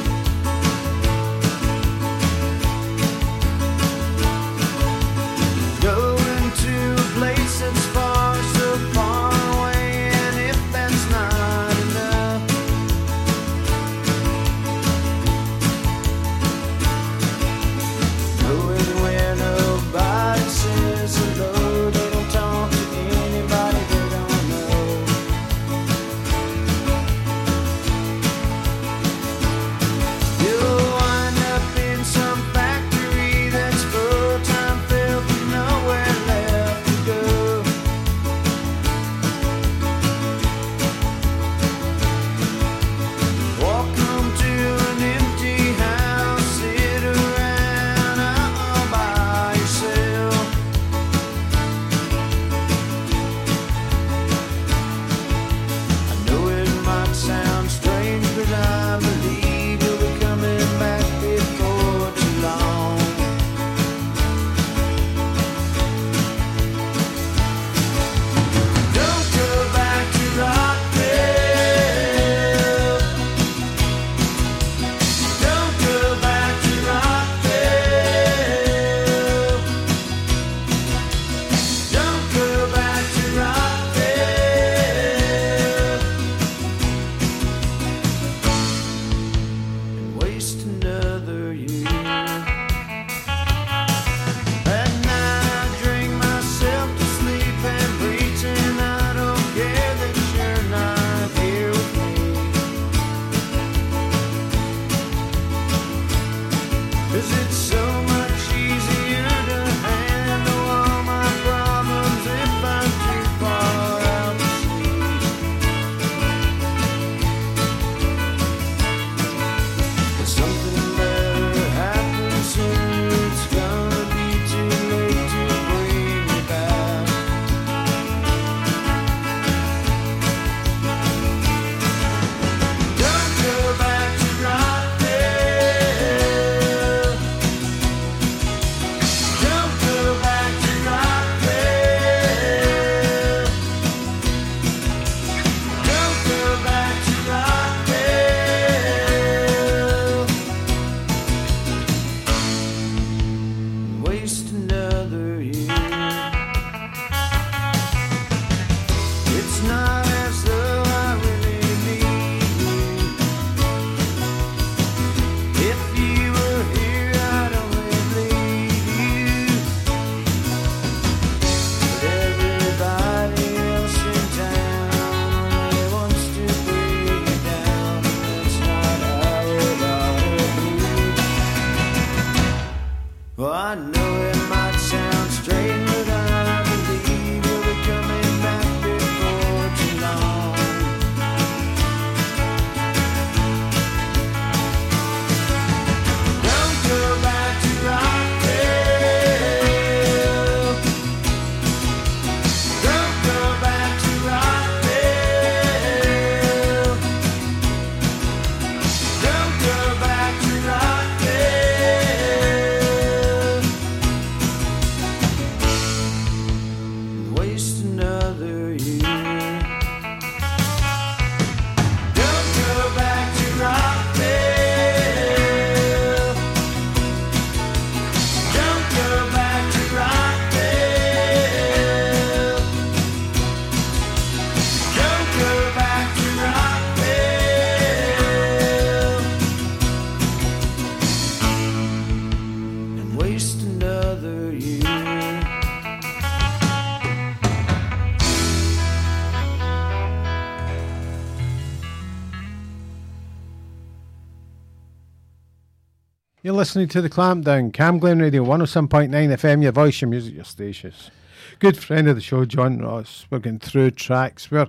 Listening to the Clampdown, Cam Glen Radio 107.9 FM, your voice, your music, your stations. Good friend of the show, John Ross. We're going through tracks. We're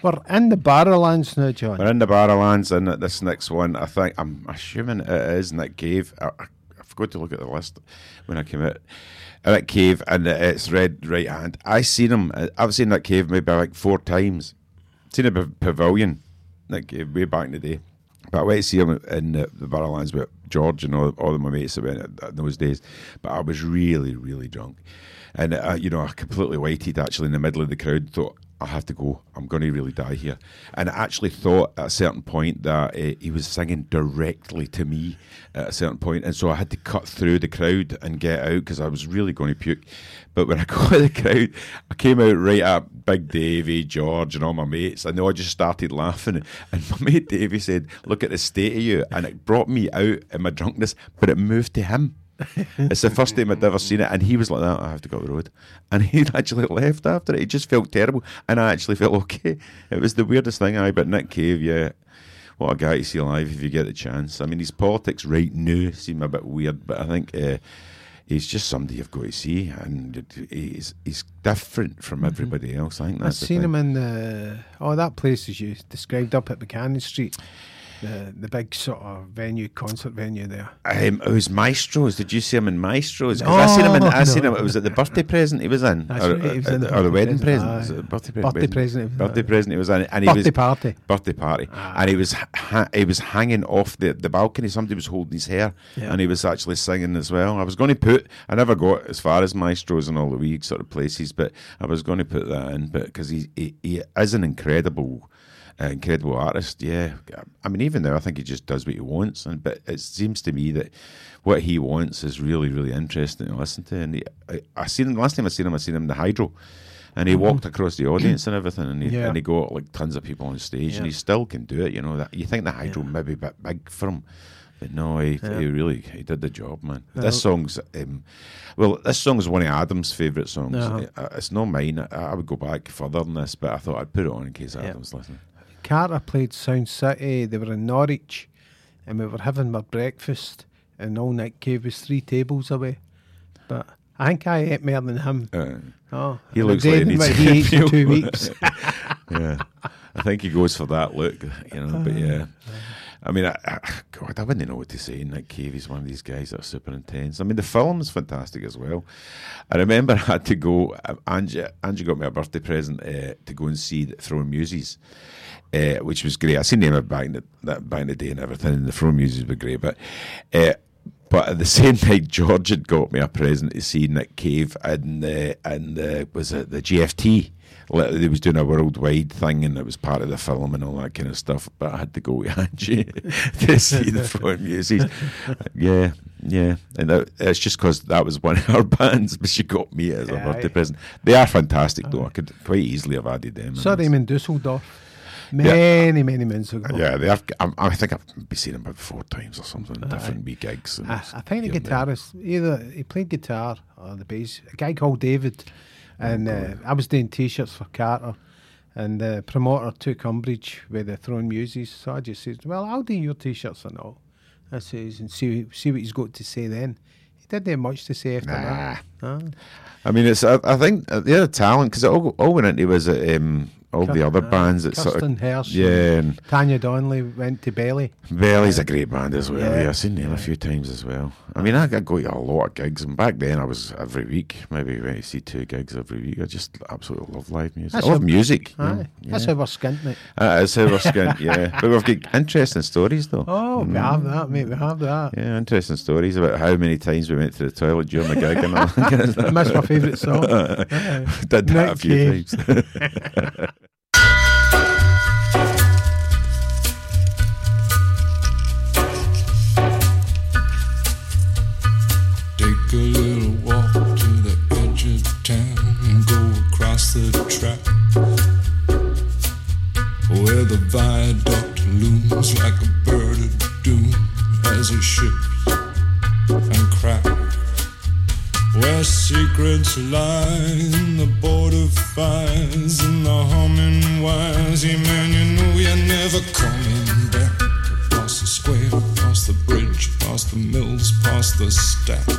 we're in the Barrowlands now, John. We're in the Barrowlands, and this next one, I think, I'm assuming it is Nick Cave. I, I, forgot to look at the list when I came out. Nick Cave, and it's Red Right Hand. I seen him. uh, I've seen Nick Cave maybe like four times. Seen at Pavilion, Nick Cave, way back in the day. But I went to see him in the, the Barrowlands with George and all, all of my mates that went at those days. But I was really, really drunk. And, uh, you know, I completely waited actually in the middle of the crowd, thought, I have to go. I'm going to really die here. And I actually thought at a certain point that uh, he was singing directly to me at a certain point, and so I had to cut through the crowd and get out because I was really going to puke. But when I got the crowd, I came out right at Big Davy, George, and all my mates, and they all just started laughing. And my mate Davy said, "Look at the state of you," and it brought me out in my drunkenness, but it moved to him. It's the first time I'd ever seen it, and he was like that. I have to go up the road, and he actually left after it. He just felt terrible, and I actually felt okay. It was the weirdest thing. I but Nick Cave, yeah, what a guy to see alive if you get the chance. I mean, his politics right now seem a bit weird, but I think uh, he's just somebody you've got to see, and he's he's different from everybody else. I think I've that's the seen thing. him in the oh that place as you described up at Buchanan Street, the the big sort of venue, concert venue there. Um, it was Maestros. Did you see him in Maestros? 'Cause I seen him. In, I Oh, seen no. him. It was at the birthday present he was in, That's or, right, was in the or the wedding present, present. Was birthday, pre- Birthday present, Birthday present. He was in, and he Birthday was party. Birthday party, and he was ha- he was hanging off the, the balcony. Somebody was holding his hair, Yeah. and he was actually singing as well. I was going to put. I never got as far as Maestros and all the wee sort of places, but I was going to put that in, but because he, he he is an incredible incredible artist. Yeah, I mean, even though I think he just does what he wants, and but it seems to me that what he wants is really, really interesting to listen to. And he, I, I seen him last time I seen him, I seen him in the Hydro, and he Mhm. walked across the audience and everything, and he Yeah. and he got like tons of people on stage, Yeah. and he still can do it. You know that you think the Hydro may be a bit big for him. But no, he, Yeah. he really he did the job, man. Yeah. This song's um, well, this song is one of Adam's favourite songs. Uh-huh. Uh, It's not mine. I, I would go back further than this, but I thought I'd put it on in case Adam was listening. Carter played Sound City. They were in Norwich, and we were having my breakfast, and all Nick Cave was three tables away. But I think I ate more than him. Uh, oh, he looks like he needs he eats two weeks. yeah, I think he goes for that look, you know. But yeah, I mean, I, I, God, I wouldn't know what to say. Nick Cave is one of these guys that are super intense. I mean, the film's fantastic as well. I remember I had to go. uh, Angie, Angie got me a birthday present uh, to go and see the Throwing Muses. Uh, which was great. I seen them back in the that back in the day and everything. And the Throwing Muses were great, but uh, But at the same night, George had got me a present to see Nick Cave and and was it the GFT? They was doing a worldwide thing, and it was part of the film and all that kind of stuff. But I had to go with Angie to see the front music. Yeah, yeah, and that, it's just because that was one of her bands, but she got me as a Aye. birthday present. They are fantastic, though. I could quite easily have added them. Saw them in Dusseldorf many, many months ago. Yeah, they have. I, I think I've been seeing them about four times or something, different wee gigs. and I, I think the guitarist, either he played guitar or the bass, a guy called David. And uh, I was doing t shirts for Carter. And the promoter took umbrage with the Throwing Muses. So I just said, Well, I'll do your t shirts and all. I says, and see, see what he's got to say then. He didn't have much to say after that. Ah. I mean, it's. I, I think uh, the other talent because it all, all went into was uh, um, all the other uh, bands that sort of Hersh yeah, and Tanya Donelly went to Belly. Belly's a great band as well. Yeah. Yeah, I've seen them a few times as well. I mean, I, I go to a lot of gigs, and back then I was every week, maybe I see two gigs every week. I just absolutely love live music. That's I love music. Aye. know, That's how we're skint, mate. Uh, That's how we're skint, yeah. But we've got interesting stories though. Oh, we have that, mate. We have that. Yeah, interesting stories about how many times we went to the toilet during the gig and all. that kind of stuff. That's my favourite song. Did that a few times. The viaduct looms like a bird of doom as it ships and cracks. Where secrets lie in the border fires and the humming wires. Yeah, man, you know you're never coming back. Past the square, past the bridge, past the mills, past the stacks.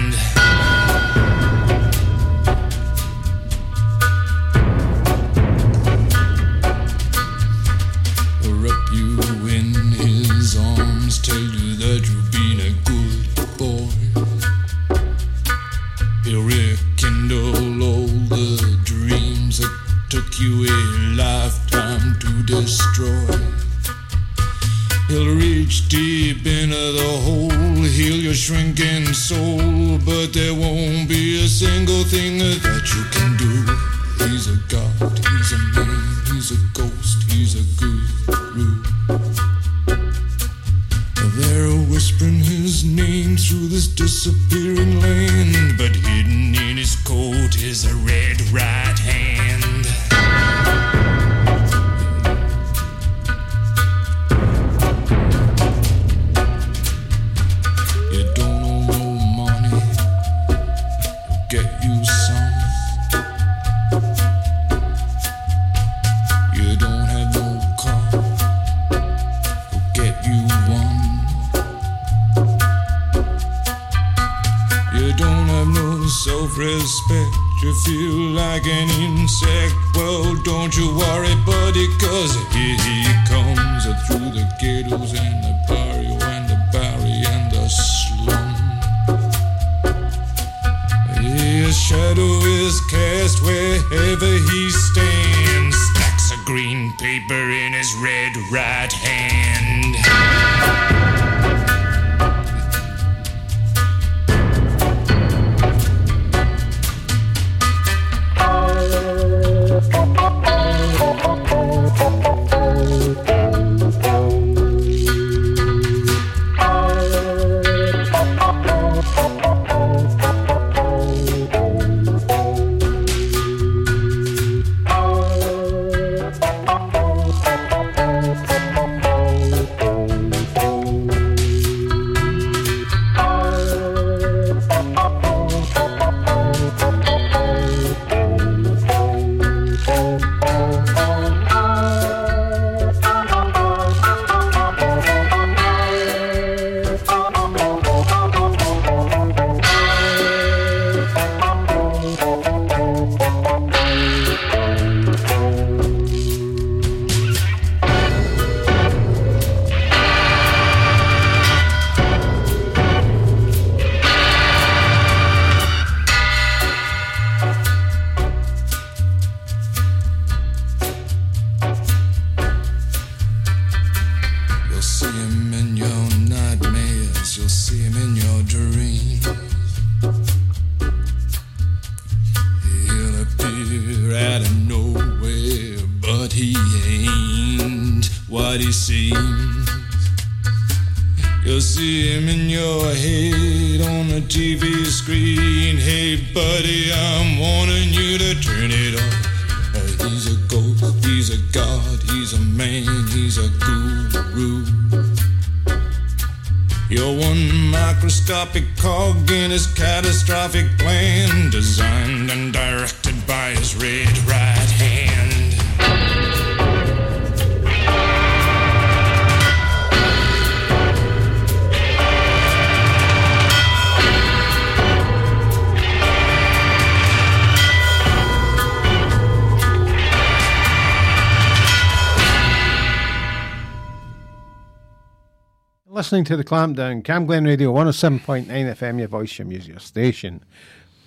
Listening to the clampdown, Cam Glen Radio 107.9 FM, your voice, your music, your station.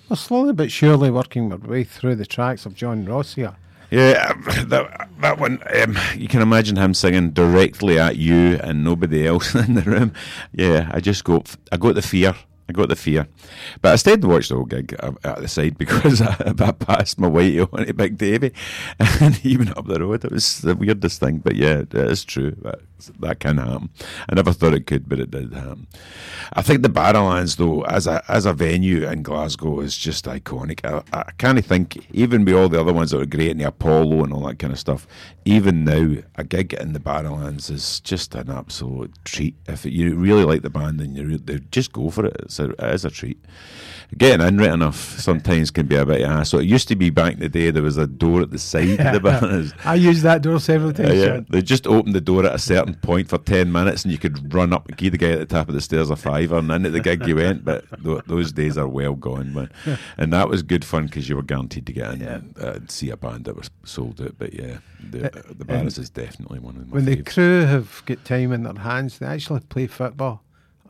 We're slowly but surely working our way through the tracks of John Ross here. Yeah, that that one. Um, you can imagine him singing directly at you and nobody else in the room. Yeah, I just got I got the fear. I got the fear, but I stayed and watched the whole gig at the side because I, I passed my whitey on to Big Davy, and he went up the road. It was the weirdest thing, but yeah, it is true. That, that can happen. I never thought it could, but it did happen. I think the Barrowlands, though, as a as a venue in Glasgow, is just iconic. I, I can't think, even with all the other ones that were great, and the Apollo and all that kind of stuff. Even now, a gig in the Barrowlands is just an absolute treat. If you really like the band, then you re- just go for it. A, it is a treat. Getting in right enough sometimes can be a bit of a hassle. It used to be back in the day there was a door at the side of the Barrowlands. I used that door several Uh, times. yeah, they just opened the door at a certain point for ten minutes, and you could run up and give the guy at the top of the stairs a fiver, and into the gig you went. But th- those days are well gone, man. And that was good fun because you were guaranteed to get in and uh, see a band that was sold out. But yeah, the, Uh, the Barras is definitely one of my When the crew have got time in their hands, they actually play football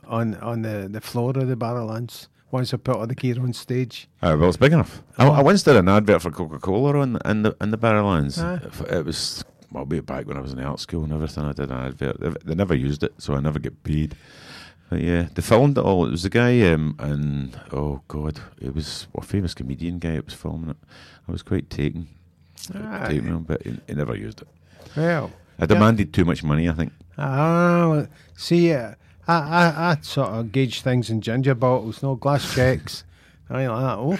on on the, the floor of the Barrowlands once I put all the gear on stage. Uh, well, it's big enough. I, I once did an advert for Coca Cola on in the in the Barrowlands. Ah. It was well, way back when I was in art school and everything. I did an advert. They, they never used it, so I never get paid. But yeah, they filmed it all. It was a guy, um, and oh god, it was a famous comedian guy. that was filming it. I was quite taken, Aye. taken on, but he, he never used it. Well, I demanded too much money. I think. Ah, see, uh, I, I, I sort of gauge things in ginger bottles, no glass checks. I like that. Oh,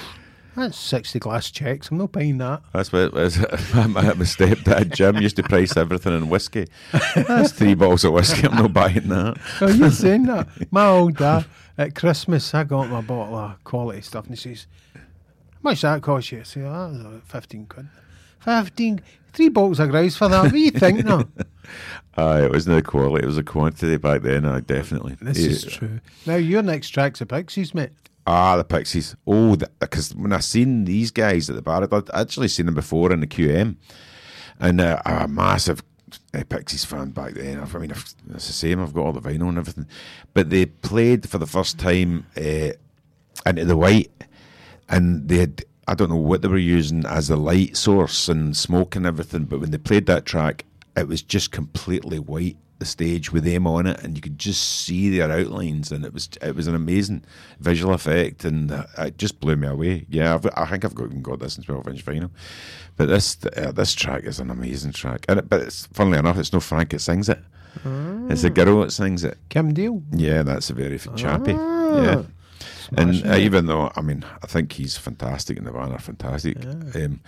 that's 60 glass checks. I'm not paying that. That's what it was. my, my stepdad Jim used to price everything in whiskey. That's three bottles of whiskey. I'm not buying that. Oh, you're saying that? My old dad, at Christmas, I got my bottle of quality stuff and he says, How much that cost you? I say, oh, that was about 15 quid. 15, three bottles of grouse for that. What do you think now? Aye, it wasn't quality, it was the quantity back then. I definitely. This Yeah. is true. Now, your next track's the Pixies, mate. Ah, the Pixies. Oh, because when I seen these guys at the bar, I'd actually seen them before in the QM, and uh, I'm a massive uh, Pixies fan back then. I mean, I've- it's the same. I've got all the vinyl and everything, but they played for the first time uh, into the white, and they had. I don't know what they were using as the light source and smoke and everything, but when they played that track, it was just completely white. The stage with them on it, and you could just see their outlines, and it was it was an amazing visual effect, and uh, it just blew me away. Yeah, I've, I think I've got, even got this in twelve inch vinyl, but this uh, this track is an amazing track, and it, but it's funnily enough, it's no Frank that sings it. It's a girl that sings it. Kim Deal. Yeah, that's a very chappy. Ah. Yeah. And uh, even though, I mean, I think he's fantastic and the band are fantastic. Yeah. Um,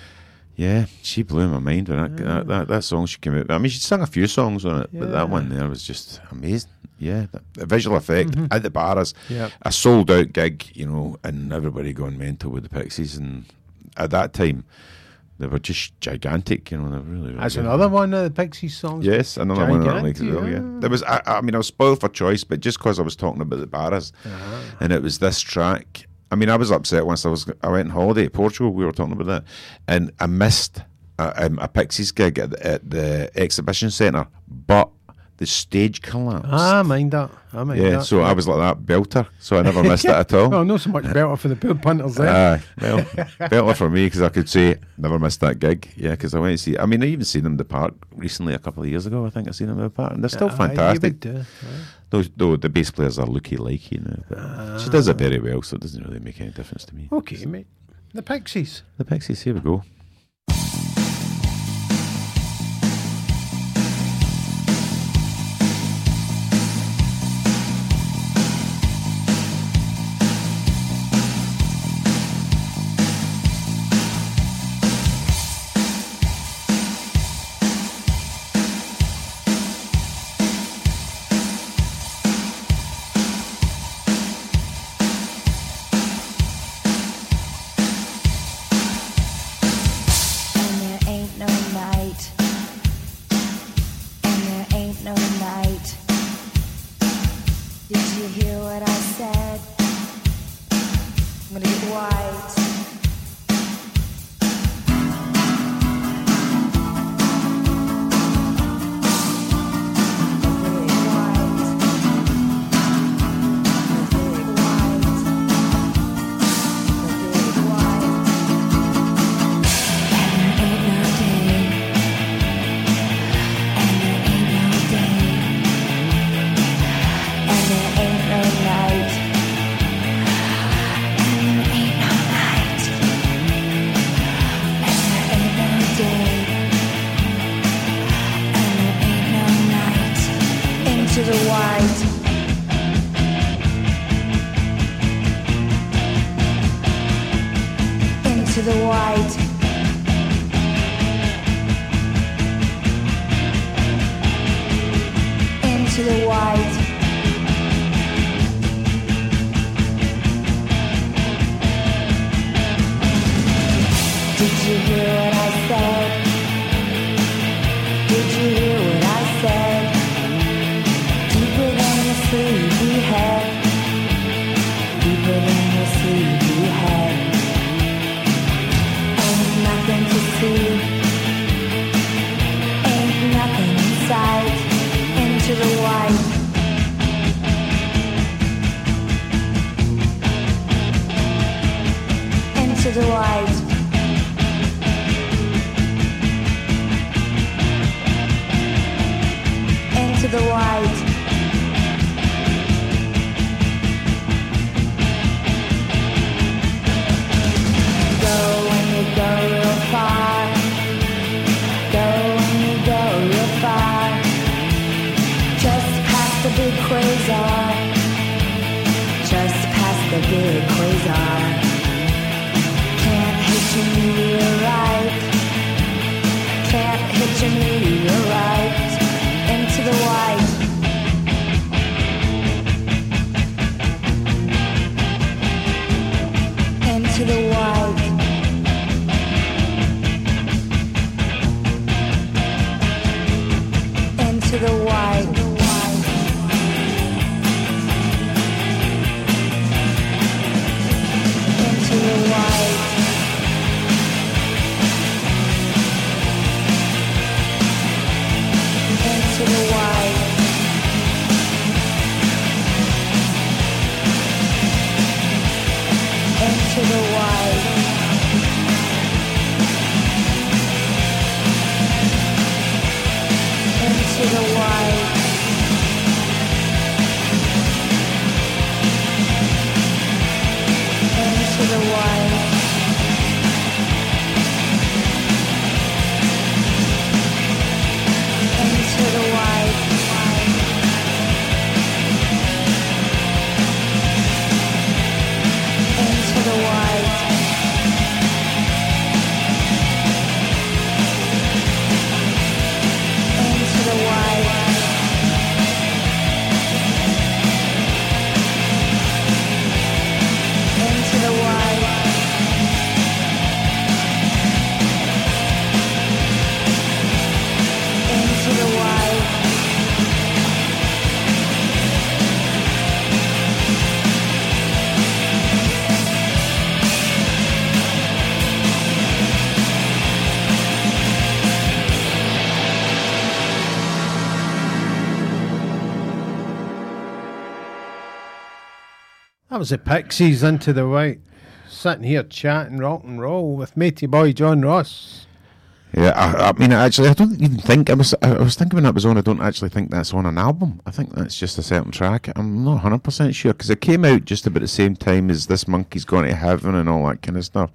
yeah, she blew my mind when that, that, that, that song she came out. I mean, she sang a few songs on it, but that one there was just amazing. Yeah, the, visual effect Mhm. at the bars, Yep. a sold out gig, you know, and everybody going mental with the Pixies. And at that time, they were just gigantic, you know. They really, really That's good. another one of the Pixies songs. Yes, another one that makes it Gigantic, well, yeah. yeah. There was, I, I mean, I was spoiled for choice, but just because I was talking about the Barras, Uh-huh. and it was this track. I mean, I was upset once I was I went on holiday to Portugal. We were talking about that, and I missed a, um, a Pixies gig at the, at the exhibition centre, but the stage collapsed. Ah, I mind that. I mind yeah, that. so I was like that belter, so I never missed it at all. Well, not so much better for the poor punters there. Aye, well, better for me because I could say never missed that gig. Yeah, because I went to see. I mean, I even seen them in the park recently a couple of years ago. I think I seen them in the park, and they're still fantastic. Those, though the bass players are looky likey now, but she does it very well, so it doesn't really make any difference to me. Okay, mate. The Pixies. The Pixies, here we go. That was the Pixies into the white. Sitting here chatting rock and roll with matey boy John Ross. Yeah, I, I mean, actually, I don't even think I was. I was thinking when that was on. I don't actually think that's on an album. I think that's just a certain track. I'm not 100 percent sure because it came out just about the same time as this monkey's gone to heaven and all that kind of stuff.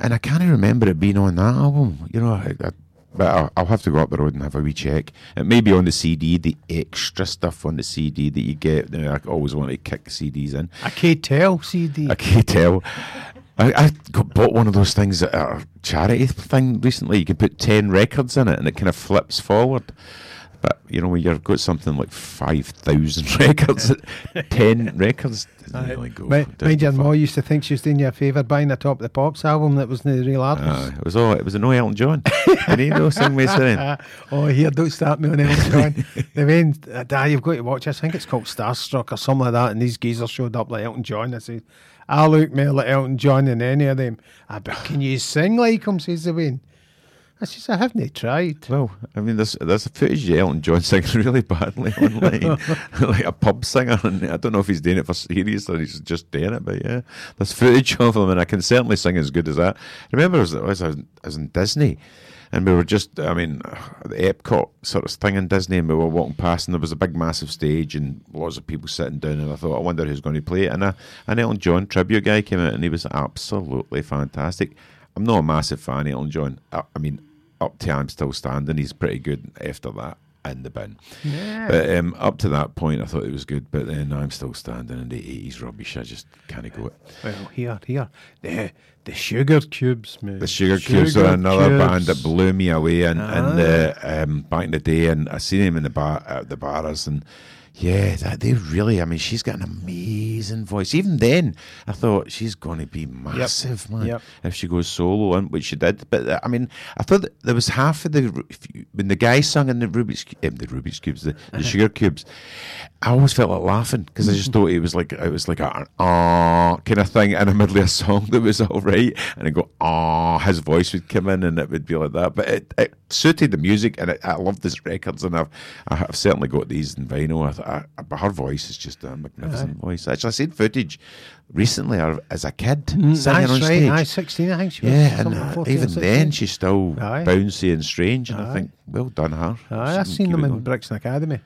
And I can't remember it being on that album. You know, I, I, but I'll, I'll have to go up the road and have a wee check. It may be on the CD, the extra stuff on the CD that you get. You know, I always want to kick CDs in. A K-Tel CD. Can't tell. I, I got bought one of those things at a charity thing recently. You can put 10 records in it and it kind of flips forward. But, you know, when you've got something like 5,000 records, 10 records doesn't really go. My, doesn't mind your ma used to think she was doing you a favour buying the Top of the Pops album that wasn't the real artist. Uh, it was all. It was a no Elton John. Did he know sing me saying? oh, here, don't start me on Elton John. the main, uh, Dad, you've got to watch. this. I think it's called Starstruck or something like that. And these geezers showed up like Elton John. I said, I look more like Elton John than any of them. I bet, can you sing like him, says the Wayne. I says, haven't tried. Well, I mean, there's there's a footage of Elton John singing really badly online, like a pub singer, and I don't know if he's doing it for serious or he's just doing it. But yeah, there's footage of him, and I can certainly sing as good as that. I remember I was, I was, I was in Disney, and we were just, I mean, the Epcot sort of thing in Disney, and we were walking past, and there was a big, massive stage, and lots of people sitting down, and I thought, I wonder who's going to play it, and a, an Elton John tribute guy came out, and he was absolutely fantastic. I'm not a massive fan of Elton John. I, I mean, up to I'm Still Standing, he's pretty good after that in the bin. Yeah. But um, up to that point, I thought it was good, but then I'm Still Standing and the 80s rubbish. I just can't go it. Well, here, here. The, the Sugar Cubes, man. The Sugar, Cubes are another Cubes. band that blew me away, and and Ah. uh, um, back in the day, and I seen him in the bar at the bars, and yeah, that, they really. I mean, she's got an amazing voice. Even then, I thought she's going to be massive, man, Yep. if she goes solo, and which she did. But uh, I mean, I thought that there was half of the if you- when the guy sung in the Rubik's um, the Rubik's cubes, the, the Sugar Cubes. I always felt like laughing because I just thought it was like it was like a ah kind of thing in the middle of a song that was all right, and I go ah, his voice would come in and it would be like that. But it, it suited the music, and it, I love these records, and I've I've certainly got these in vinyl. I, I, but her voice is just a magnificent voice. Actually, I seen footage recently as a kid singing That's on right. stage. Aye, 16, I think she was. Yeah, and uh, 14 even 16. then she's still Aye. bouncy and strange, and I Aye. think well done her. Aye, I've seen them in. Brixton Academy,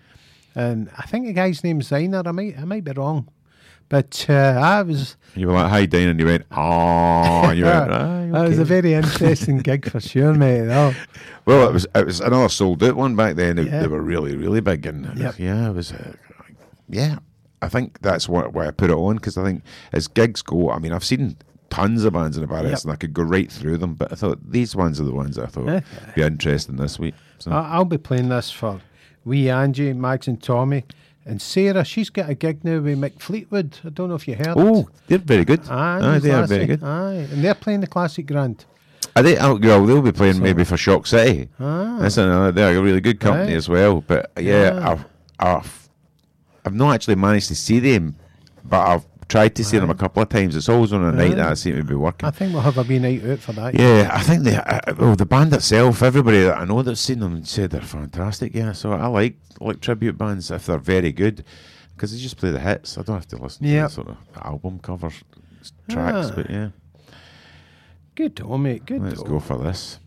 and I think the guy's name's Ziner. I might, I might be wrong, but uh, I was. You were like, "Hey, Dean," and you went, "Oh," and you went, "Aye, That was a very interesting gig for sure, mate. Oh, Well, it was it was another sold out one back then. They, Yeah. they were really really big, and Yep. yeah, it was. Uh, yeah, I think that's what why I put it on because I think as gigs go, I mean, I've seen tons of bands in the Barretts, Yep. and I could go right through them, but I thought these ones are the ones that I thought Yeah. would be interesting this week. So. I'll be playing this for wee Angie, Max, and Tommy. And Sarah, she's got a gig now with Mick Fleetwood. I don't know if you heard. oh, they're very good. Aye, Aye, they are very good. Aye, and they're playing the Classic Grand. Are they? Oh, well, they'll be playing maybe for Shock City. Ah. That's another. They're a really good company Right. as well. But yeah, Yeah. I've, I've I've not actually managed to see them, but I've tried to see them a couple of times. It's always on a night that I seem to be working. I think we'll have a wee night out for that. Yeah, I think they. Uh, well, the band itself, everybody that I know that's seen them said they're fantastic. Yeah, so I like like tribute bands if they're very good because they just play the hits. I don't have to listen Yep. to the sort of album cover s- tracks. Ah. But yeah, Good, oh, mate. Good. let's go for this.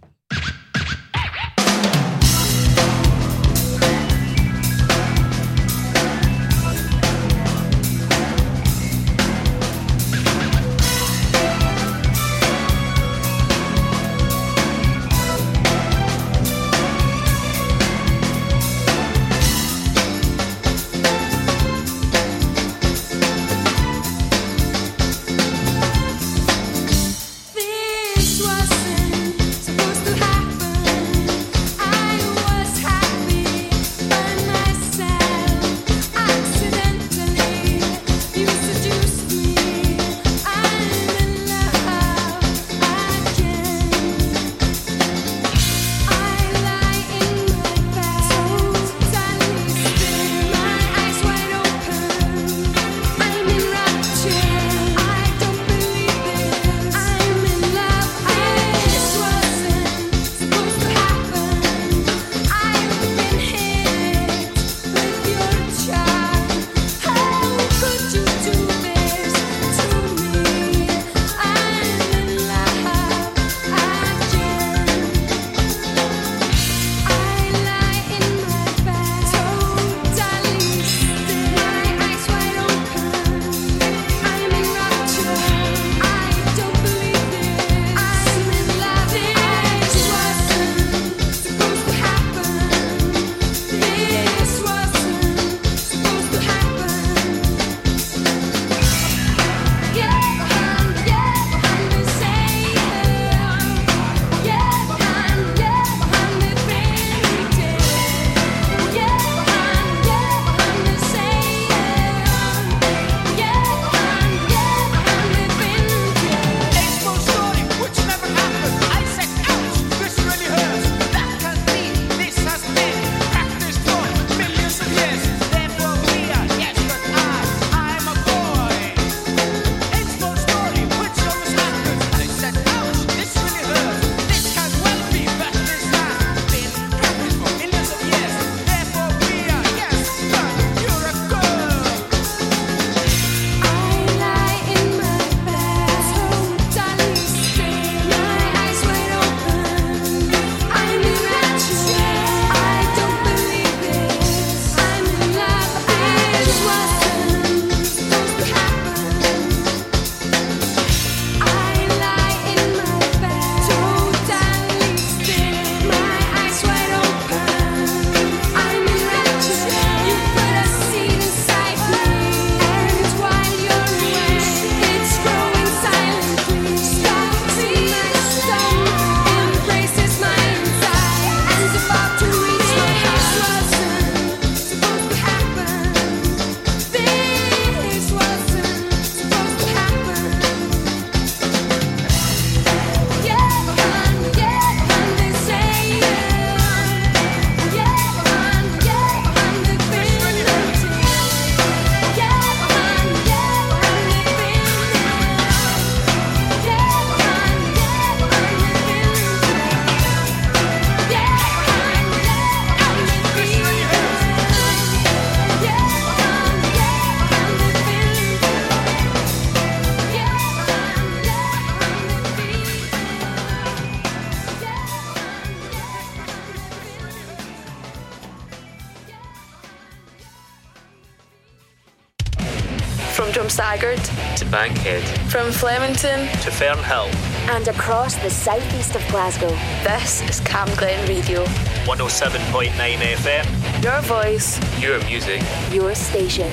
Flemington to Fernhill and across the southeast of Glasgow. This is Cam Glen Radio 107.9 FM. Your voice Your music Your station.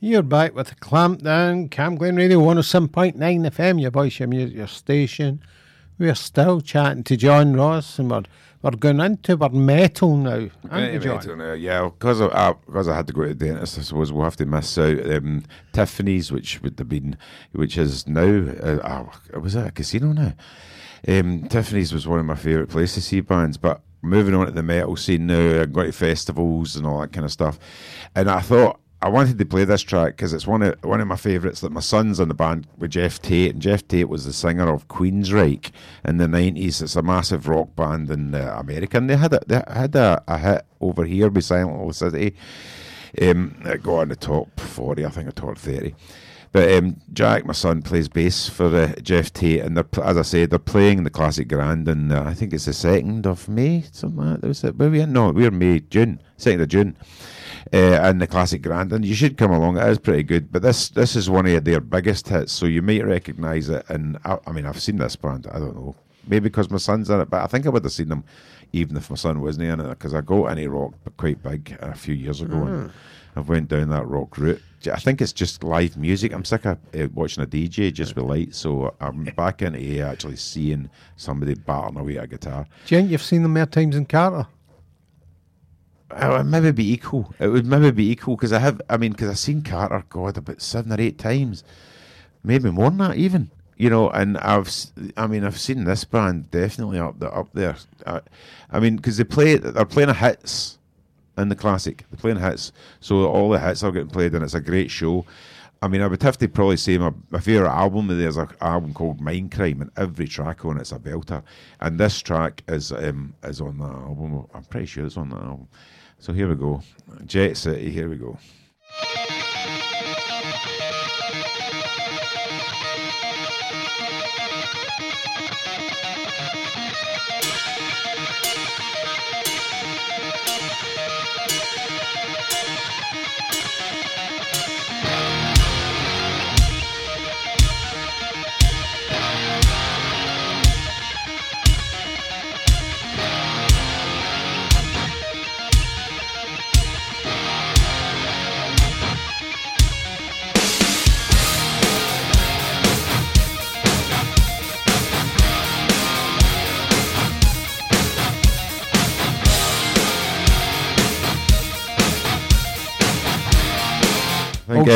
You're back with the Clampdown, Cam Glen Radio 107.9 FM, your voice, your music, your station. We're still chatting to John Ross and we're, we're going into our metal now. Anyway, John? I don't know, yeah, because I, I, because I had to go to the dentist, I suppose we'll have to miss out um, Tiffany's, which would have been, which is now, uh, oh, was it a casino now? Um, Tiffany's was one of my favourite places to see bands, but moving on to the metal scene now, I go to festivals and all that kind of stuff, and I thought I wanted to play this track because it's one of one of my favourites. That my son's in the band with Geoff Tate, and Geoff Tate was the singer of Queensryche in the nineties. It's a massive rock band in uh, America, and they had a, they had a, a hit over here by Silent Lucidity. Um, it got on the top forty, I think, or top thirty. But um, Jack, my son, plays bass for uh, Geoff Tate, and they're, as I said, they're playing the Classic Grand, and uh, I think it's the second of May, something like that. Was it? We in? No, we're May, June, second of June, uh, and the Classic Grand, and you should come along. It is pretty good, but this this is one of their biggest hits, so you might recognise it. And I, I mean, I've seen this band. I don't know, maybe because my son's in it, but I think I would have seen them even if my son wasn't in it, because I go any rock quite big a few years ago. And, Mm. I've went down that rock route. I think it's just live music. I'm sick of uh, watching a DJ just with lights, so I'm back into actually seeing somebody battering away at a guitar. Do you think you've seen them more times than Carter? Oh, it would maybe be equal. It would maybe be equal because I have. I mean, because I've seen Carter, God, about seven or eight times, maybe more than that even. You know, and I've. I mean, I've seen this band definitely up there. Up there. I, I mean, because they play. They're playing a hits in the classic. They're playing hits, so all the hits are getting played, and it's a great show. I mean, I would have to probably say my, my favourite album, there's an album called Mind Crime, and every track on it's a belter. And this track is um, is on that album. I'm pretty sure it's on that album. So here we go. Jet City, here we go.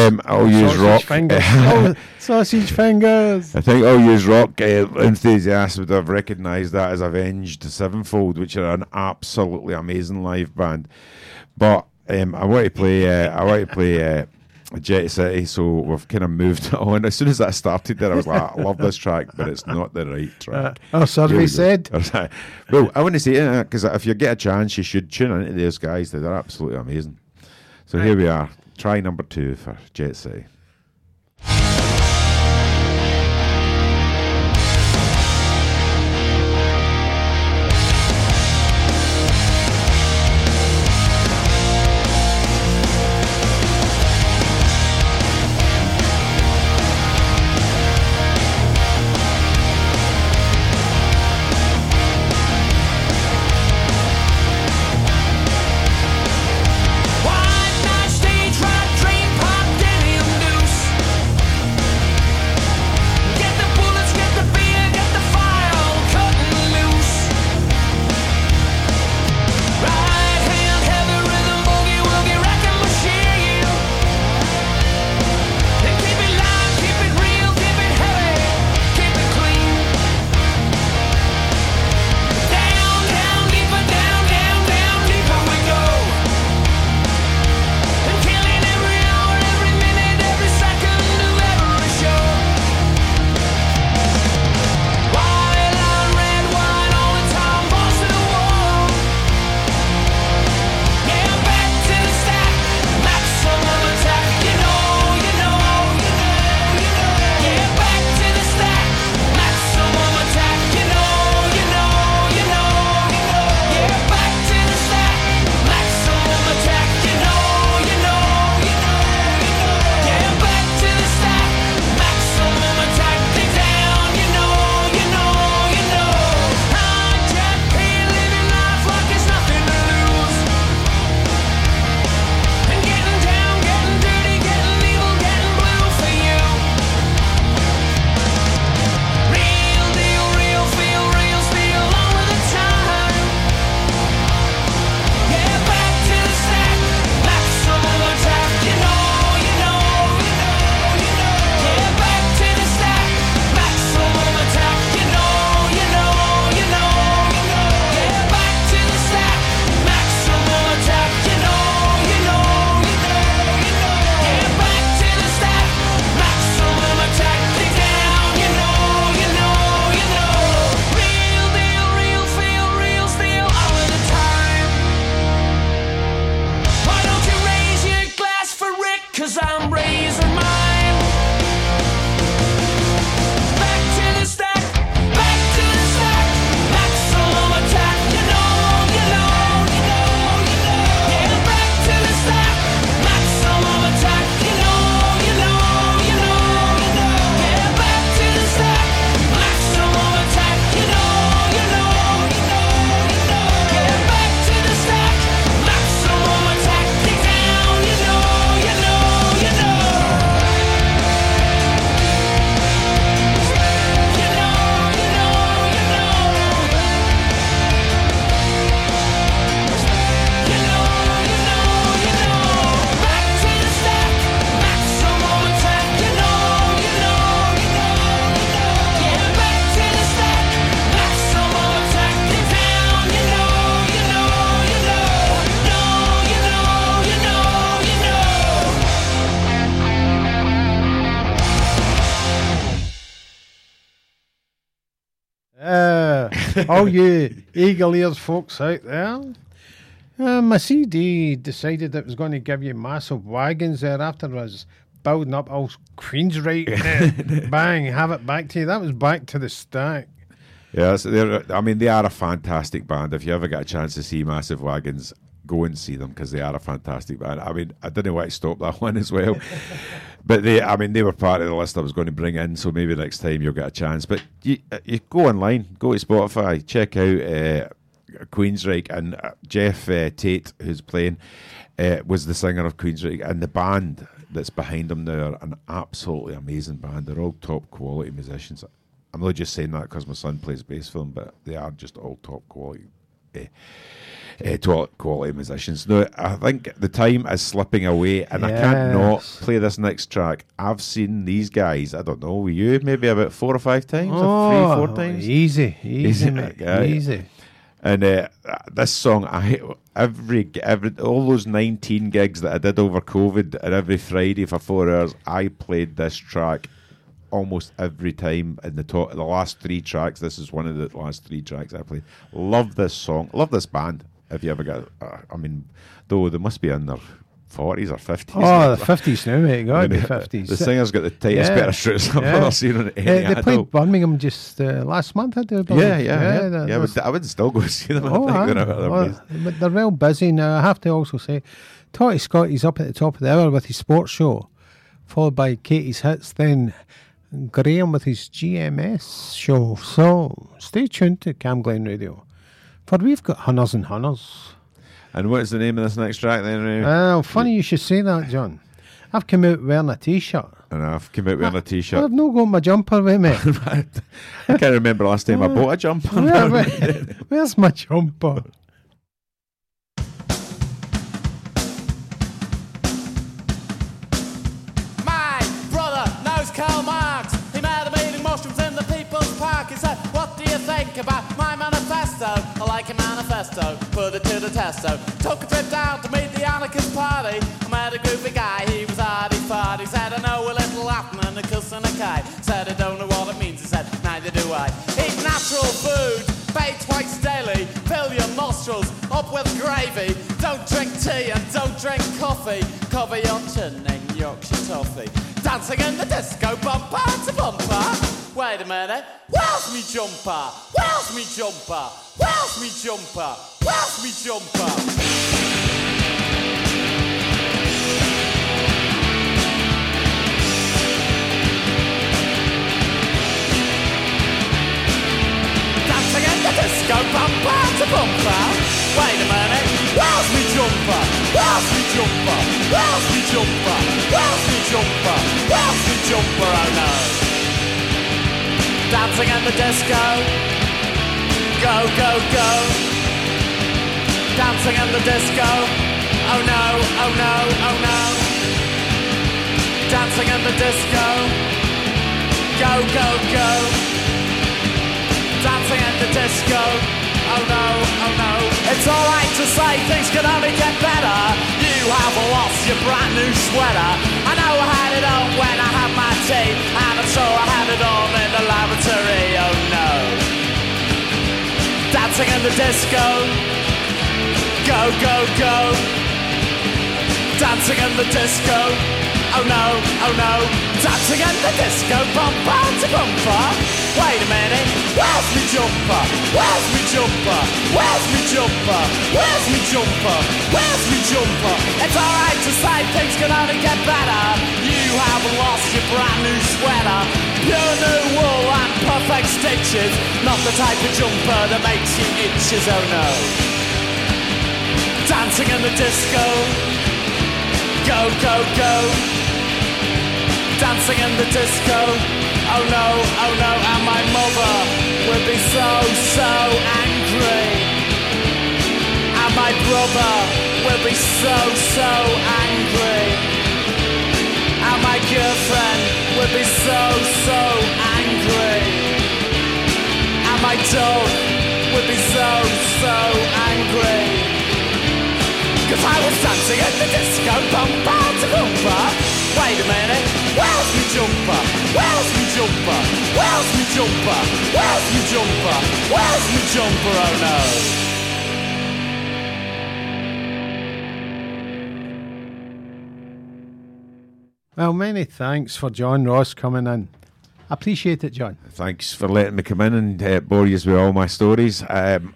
Um, I'll use rock. Fingers. oh, sausage fingers. I think I'll use rock uh, enthusiasts would have recognised that as Avenged Sevenfold, which are an absolutely amazing live band. But um, I want to play. Uh, I want to play. Uh, Jet City, so we've kind of moved on. As soon as that started, there I was like, I love this track, but it's not the right track. Uh, oh, survey Here we said. well, I want to say because if you get a chance, you should tune into those guys. They're absolutely amazing. So here we are. Try number two for Jet City. All you eagle ears folks out there. Uh, my CD decided it was going to give you massive wagons there after I was building up all Queensryche. Bang, have it back to you. That was back to the stack. Yeah, so they're, I mean, they are a fantastic band. If you ever get a chance to see Massive Wagons, go and see them because they are a fantastic band. I mean, I didn't want to stop that one as well, but they, I mean, they were part of the list I was going to bring in. So maybe next time you'll get a chance. But you, uh, you go online, go to Spotify, check out uh, Queensryche and uh, Geoff uh, Tate, who's playing, uh, was the singer of Queensryche, and the band that's behind them now are an absolutely amazing band. They're all top quality musicians. I'm not just saying that because my son plays bass for them, but they are just all top quality. Uh, top quality musicians. No, I think the time is slipping away, and I can't not play this next track. I've seen these guys. I don't know, you maybe about four or five times, or Oh, three, four times? easy, easy, mate, Yeah. easy. And uh, this song, I every every all those nineteen gigs that I did over COVID, and every Friday for four hours, I played this track almost every time. In the top, the last three tracks, this is one of the last three tracks I played. Love this song, love this band. If you ever got? uh, I mean, though they must be in their forties or fifties. Oh, the 50s now, mate. Gotta I mean, be 50s. The singer's got the tightest pair of shoes I've ever seen on any Yeah, they played Birmingham just uh, last month, I do believe. Yeah, yeah, yeah. that- yeah, I, would, I would still go see them. Oh, I think they're, they're Well, but they're real busy now. I have to also say, Totty Scott, he's up at the top of the hour with his sports show, followed by Katie's Hits, then Graham with his GMS show. So stay tuned to Cam Glen Radio, for we've got hunters and hunters. And what's the name of this next track then? Ray? Oh, funny you should say that, John. I've come out wearing a t-shirt. and I've come out wearing a I've t-shirt. not got my jumper with me. I can't remember the last time I uh, bought a jumper. Where- where- where's my jumper? My brother knows Karl Marx. He made a meeting mushrooms in the People's Park. He said, What do you think about my manifesto? I like a manifesto, put it to the testo. Took a trip down to meet the anarchist party. I met a groovy guy, he was hardy farty. Said, I know a little Latin and a cuss and a kite. Said, I don't know what it means. He said, Neither do I. Eat natural food, bathe twice daily. Fill your nostrils up with gravy. Don't drink tea and don't drink coffee. Cover your chin in Yorkshire toffee. Dancing in the disco, bumper to bumper. Wait a minute, where's me jumper? Where's me jumper? Where's me jumper? Where's me jumper? Dancing in the disco, bumper to bumper. Wait a minute, where's me jumper? Where's me jumper? Where's me jumper? Where's me jumper? Where's me jumper? Oh no. Dancing in the disco. Go, go, go. Dancing in the disco. Oh no, oh no, oh no. Dancing in the disco. Go, go, go. Dancing in the disco. Oh no, oh no. It's alright to say things can only get better. You have a lost your brand new sweater. I know I had it on when I had my tea. And I'm sure I had it on in the lavatory. Oh no. Dancing in the disco. Go, go, go. Dancing in the disco. Oh no, oh no. Dancing in the disco. Bumper to bumper. Wait a minute. Where's me jumper? Where's me jumper? Where's me jumper? Where's me jumper? Where's me jumper? It's alright to say things can only get better. You have lost your brand new sweater. Pure new wool and perfect stitches. Not the type of jumper that makes you itches, oh no. Dancing in the disco. Go, go, go. Dancing in the disco. Oh no, oh no, and my mother will be so, so angry. And my brother will be so, so angry. And my girlfriend will be so, so angry. And my dog will be so, so angry. Cause I was dancing at the disco bumper to bumper. Wait a minute, where's me jumper? Where's me jumper? Where's me jumper? Where's me jumper? Where's my jumper? Oh no. Well, many thanks for John Ross coming in. Appreciate it, John. Thanks for letting me come in and uh, bore you with all my stories. Um,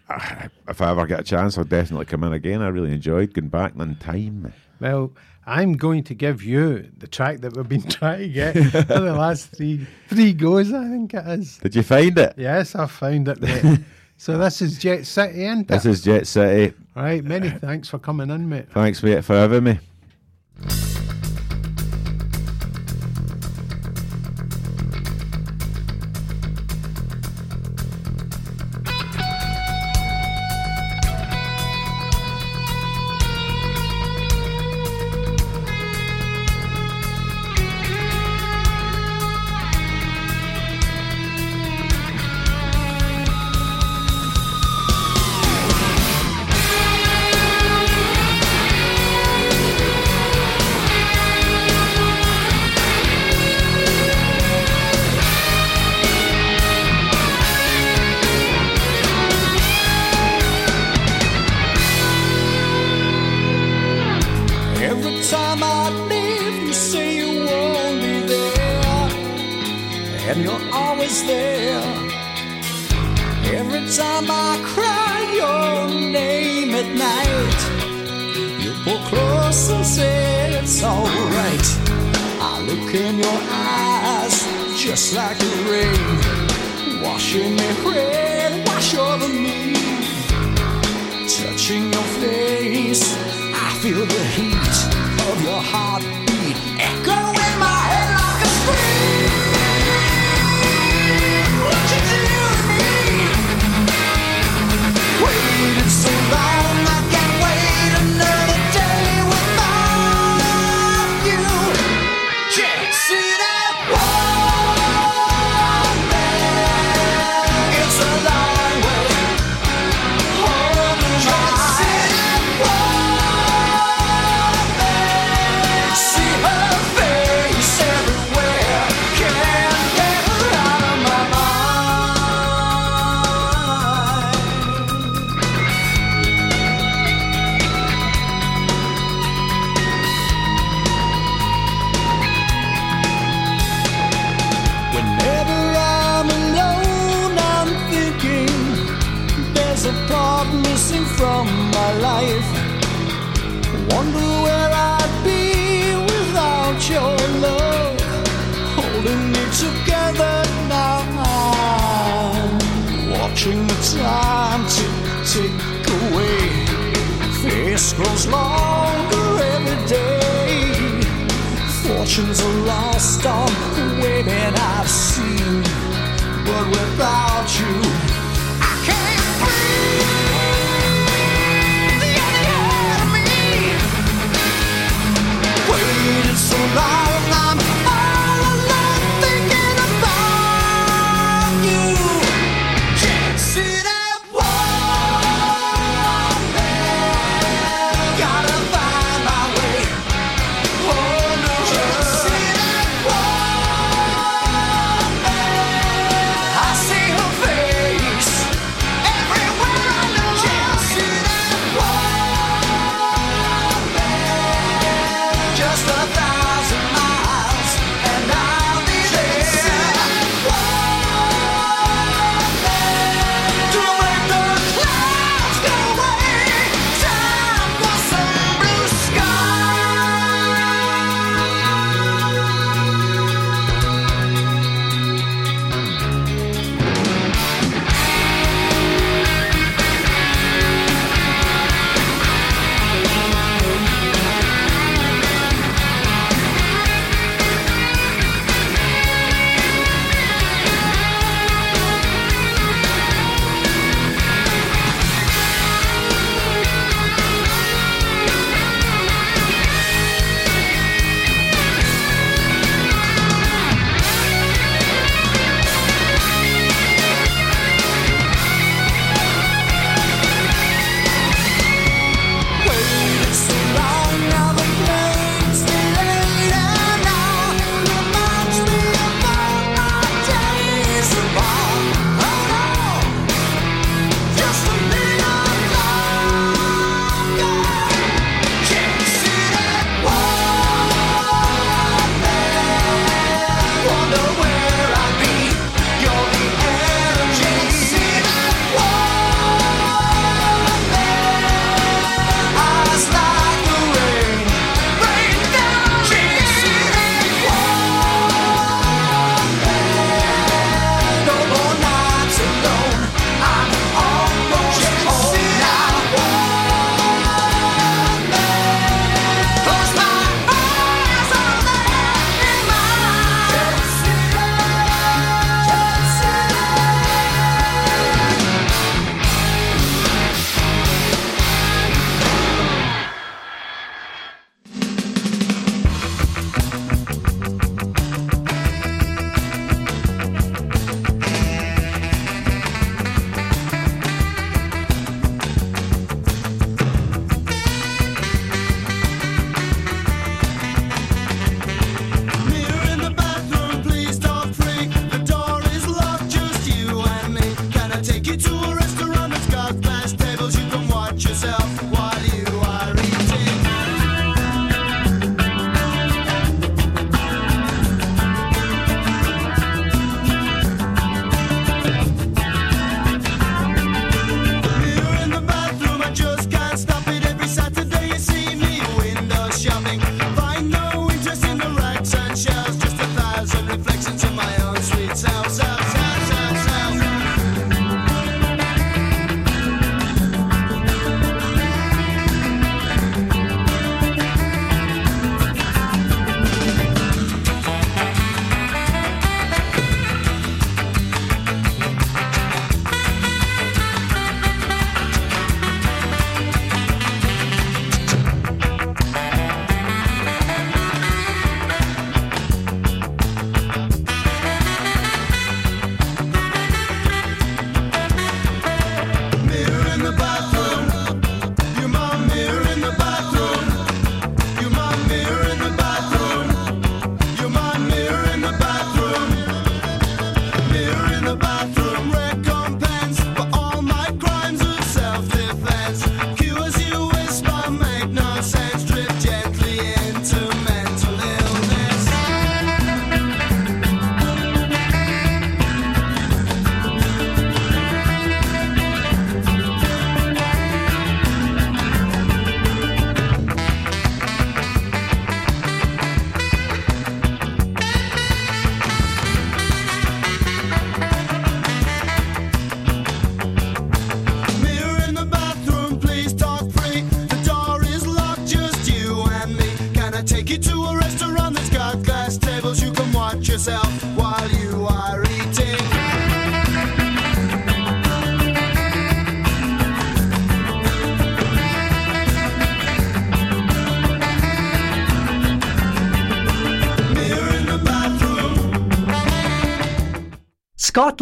if I ever get a chance, I'll definitely come in again. I really enjoyed going back in time. Well, I'm going to give you the track that we've been trying to get for the last three three goes, I think it is. Did you find it? Yes, I found it, mate. so this is Jet City, isn't This is Jet City. Right, many thanks for coming in, mate. Thanks, mate, for having me.